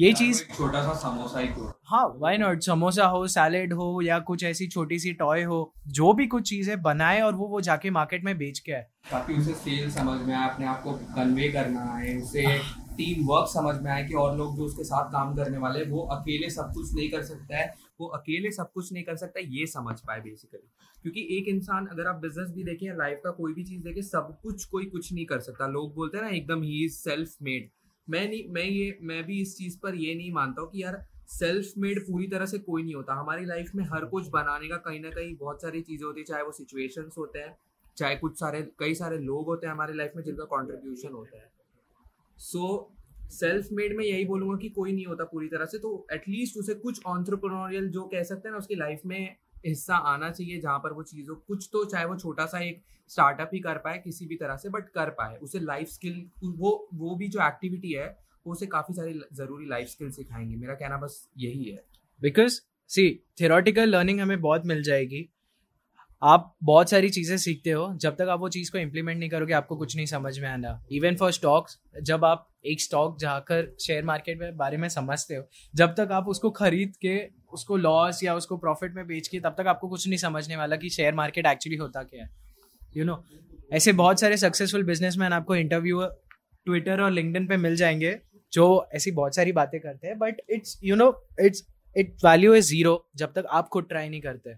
ये चीज़ छोटा सा समोसा ही हाँ वाई नॉट समोसा हो सैलेड हो या कुछ ऐसी छोटी सी टॉय हो जो भी कुछ चीज़ें बनाए और वो वो जाके मार्केट में बेच के आए। ताकि उसे सेल समझ में आए अपने आप को कन्वे करना है उसे टीम वर्क समझ में आए कि और लोग जो उसके साथ काम करने वाले वो अकेले सब कुछ नहीं कर सकता है वो अकेले सब कुछ नहीं कर सकता ये समझ पाए बेसिकली क्योंकि एक इंसान अगर आप बिज़नेस भी देखें लाइफ का कोई भी चीज़ देखें सब कुछ कोई कुछ नहीं कर सकता। लोग बोलते हैं ना एकदम ही इज़ सेल्फ मेड मैं नहीं, मैं ये, मैं भी इस चीज़ पर ये नहीं मानता हूँ कि यार सेल्फ मेड पूरी तरह से कोई नहीं होता। हमारी लाइफ में हर कुछ बनाने का कहीं ना कहीं बहुत सारी चीज़ें होती है, चाहे वो सिचुएशंस होते हैं, चाहे कुछ सारे, कई सारे लोग होते हैं हमारी लाइफ में जिनका कॉन्ट्रीब्यूशन होता है। सो सेल्फ मेड में यही बोलूँगा कि कोई नहीं होता पूरी तरह से तो एटलीस्ट उसे कुछ ऑन्ट्रप्रनोरियल जो कह सकते हैं ना, उसकी लाइफ में हिस्सा आना चाहिए जहाँ पर वो चीज़ों, कुछ तो चाहे वो छोटा सा एक स्टार्टअप ही कर पाए, किसी भी तरह से बट कर पाए। उसे लाइफ स्किल वो वो भी जो एक्टिविटी है, वो उसे काफ़ी सारी ज़रूरी लाइफ स्किल सिखाएँगे। मेरा कहना बस यही है। बिकॉज़ सी थियोरटिकल लर्निंग हमें बहुत मिल जाएगी। आप बहुत सारी चीज़ें सीखते हो, जब तक आप वो चीज़ को इम्प्लीमेंट नहीं करोगे, आपको कुछ नहीं समझ में आना। इवन फॉर स्टॉक्स जब आप एक स्टॉक जाकर शेयर मार्केट में बारे में समझते हो, जब तक आप उसको खरीद के उसको लॉस या उसको प्रॉफिट में बेच के तब तक आपको कुछ नहीं समझने वाला कि शेयर मार्केट एक्चुअली होता क्या है। यू नो ऐसे बहुत सारे सक्सेसफुल बिजनेसमैन आपको इंटरव्यू ट्विटर और लिंक्डइन पे मिल जाएँगे जो ऐसी बहुत सारी बातें करते हैं but it's you know it's it value is zero जब तक आप खुद ट्राई नहीं करते।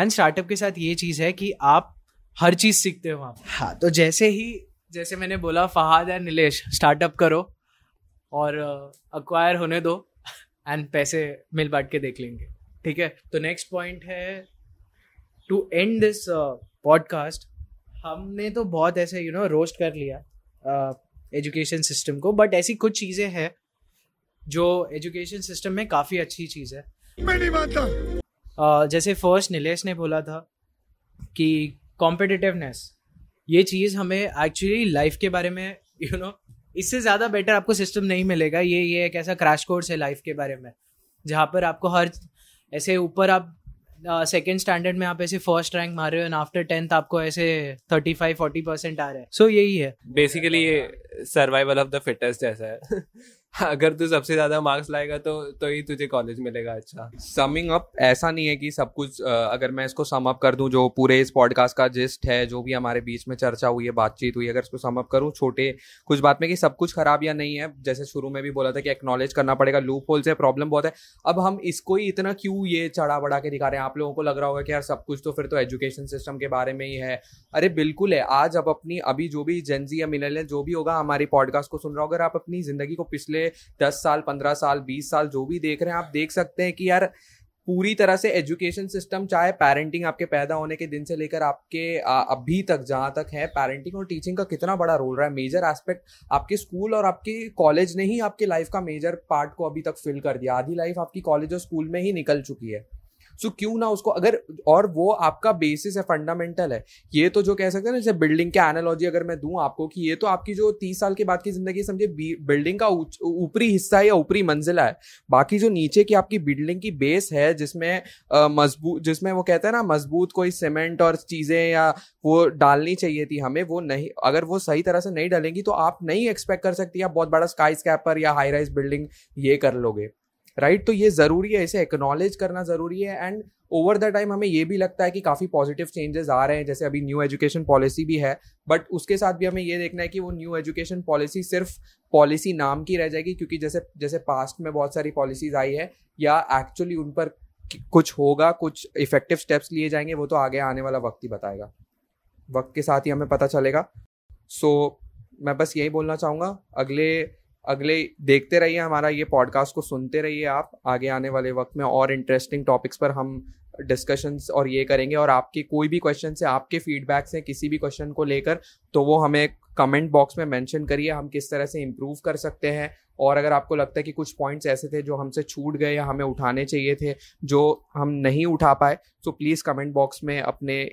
एंड स्टार्टअप के साथ ये चीज़ है कि आप हर चीज़ सीखते हो आप हाँ तो जैसे ही जैसे मैंने बोला फहाद एंड नीलेश स्टार्टअप करो और अक्वायर uh, होने दो। एंड पैसे मिल बांट के देख लेंगे ठीक है तो नेक्स्ट पॉइंट है टू एंड दिस पॉडकास्ट हमने तो बहुत ऐसे यू नो रोस्ट कर लिया एजुकेशन uh, सिस्टम को बट ऐसी कुछ चीज़ें हैं जो एजुकेशन सिस्टम में काफ़ी अच्छी चीज़ है मैं नहीं मानता uh, जैसे फ़र्स्ट नीलेश ने बोला था कि कॉम्पिटिटिवनेस ये चीज़ हमें एक्चुअली लाइफ के बारे में यू you नो know, इससे ज़्यादा बेटर आपको सिस्टम नहीं मिलेगा। ये ये एक ऐसा क्रैश कोर्स है लाइफ के बारे में जहाँ पर आपको हर ऐसे ऊपर आप सेकेंड uh, स्टैंडर्ड में आप ऐसे फ़र्स्ट रैंक मार रहे हो एंड आफ्टर टेंथ आपको ऐसे थर्टी फाइव फोर्टी परसेंट आ रहा है। सो so, यही है। बेसिकली ये सर्वाइवल ऑफ़ द फिटेस्ट जैसा है। अगर तू सबसे ज़्यादा मार्क्स लाएगा तो तो ही तुझे कॉलेज मिलेगा अच्छा। समिंग अप ऐसा नहीं है कि सब कुछ अगर मैं इसको सम अप कर दूँ, जो पूरे इस पॉडकास्ट का जिस्ट है, जो भी हमारे बीच में चर्चा हुई है, बातचीत हुई, अगर इसको सम अप करूँ, छोटे कुछ बात में कि सब कुछ खराब या नहीं है, जैसे शुरू में भी बोला था कि एक्नॉलेज करना पड़ेगा लूप होल से प्रॉब्लम बहुत है। अब हम इसको ही इतना क्यों ये चढ़ा बढ़ा के दिखा रहे हैं? आप लोगों को लग रहा होगा कि यार सब कुछ तो फिर तो एजुकेशन सिस्टम के बारे में ही है। अरे बिल्कुल है, आज अब अपनी, अभी जो भी जेंजी या मिले जो भी होगा, हमारी पॉडकास्ट को सुन रहा होगा, अगर आप अपनी ज़िंदगी को पिछले दस साल, पंद्रह साल, बीस साल, जो भी देख रहे हैं, आप देख सकते हैं कि यार पूरी तरह से एजुकेशन सिस्टम, चाहे पेरेंटिंग आपके पैदा होने के दिन से लेकर आपके अभी तक, जहाँ तक है पेरेंटिंग और टीचिंग का कितना बड़ा रोल रहा है। मेजर एस्पेक्ट आपके स्कूल और आपके कॉलेज ने ही आपके लाइफ का मेजर पार्ट को अभी तक फिल कर दिया। आधी लाइफ आपकी कॉलेज और स्कूल में ही निकल चुकी है। सो so, क्यों ना उसको अगर और वो आपका बेसिस है फंडामेंटल है ये तो जो कह सकते हैं ना जैसे बिल्डिंग के एनालॉजी अगर मैं दूँ आपको कि ये तो आपकी जो तीस साल के बाद की ज़िंदगी समझे बिल्डिंग का ऊपरी हिस्सा है या ऊपरी मंजिला है बाकी जो नीचे की आपकी बिल्डिंग की बेस है जिसमें मज़बूत जिसमें वो कहते हैं ना मज़बूत कोई सीमेंट और चीज़ें या वो डालनी चाहिए थी हमें वो नहीं अगर वो सही तरह से नहीं डालेंगी तो आप नहीं एक्सपेक्ट कर सकती आप बहुत बड़ा स्काई स्कैपर या हाई राइज बिल्डिंग ये कर लोगे। राइट तो ये ज़रूरी है इसे एक्नॉलेज करना ज़रूरी है एंड ओवर द टाइम हमें ये भी लगता है कि काफ़ी पॉजिटिव चेंजेस आ रहे हैं जैसे अभी न्यू एजुकेशन पॉलिसी भी है बट उसके साथ भी हमें ये देखना है कि वो न्यू एजुकेशन पॉलिसी सिर्फ़ पॉलिसी नाम की रह जाएगी क्योंकि जैसे जैसे पास्ट में बहुत सारी पॉलिसीज़ आई है या एक्चुअली उन पर कुछ होगा कुछ इफ़ेक्टिव स्टेप्स लिए जाएँगे वो तो आगे आने वाला वक्त ही बताएगा। वक्त के साथ ही हमें पता चलेगा। सो so, मैं बस यही बोलना चाहूँगा अगले अगले, देखते रहिए हमारा ये पॉडकास्ट को, सुनते रहिए आप। आगे आने वाले वक्त में और इंटरेस्टिंग टॉपिक्स पर हम डिस्कशंस और ये करेंगे। और आपके कोई भी क्वेश्चन से आपके फीडबैक्स हैं, किसी भी क्वेश्चन को लेकर तो वो हमें कमेंट बॉक्स में मेंशन करिए। हम किस तरह से इम्प्रूव कर सकते हैं। और अगर आपको लगता है कि कुछ पॉइंट्स ऐसे थे जो हमसे छूट गए या हमें उठाने चाहिए थे, जो हम नहीं उठा पाए तो प्लीज़ कमेंट बॉक्स में अपने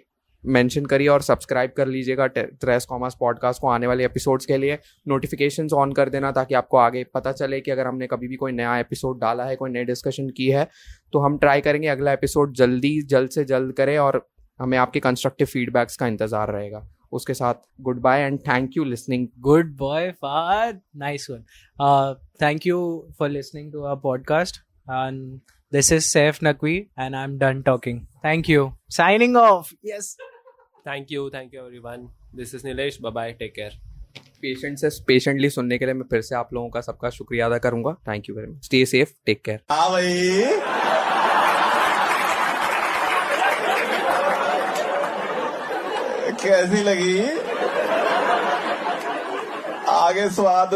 मेंशन करिए और सब्सक्राइब कर लीजिएगा ट्रेस कॉमर्स पॉडकास्ट को आने वाले एपिसोड्स के लिए नोटिफिकेशंस ऑन कर देना ताकि आपको आगे पता चले कि अगर हमने कभी भी कोई नया एपिसोड डाला है कोई नई डिस्कशन की है तो हम ट्राई करेंगे अगला एपिसोड जल्दी जल्द से जल्द करें और हमें आपके कंस्ट्रक्टिव फीडबैक्स का इंतज़ार रहेगा उसके साथ good bye and thank you listening good boy far nice one thank you for listening to our podcast and This is Saif Nakwi, and I'm done talking. Thank you. Signing off. Yes. Thank you. Thank you, everyone. This is Nilesh. Bye bye. Take care. Patient से patiently सुनने के लिए मैं फिर से आप लोगों का सबका शुक्रिया अदा करूँगा thank you very much stay safe take care हाँ भाई कैसी लगी आगे स्वाद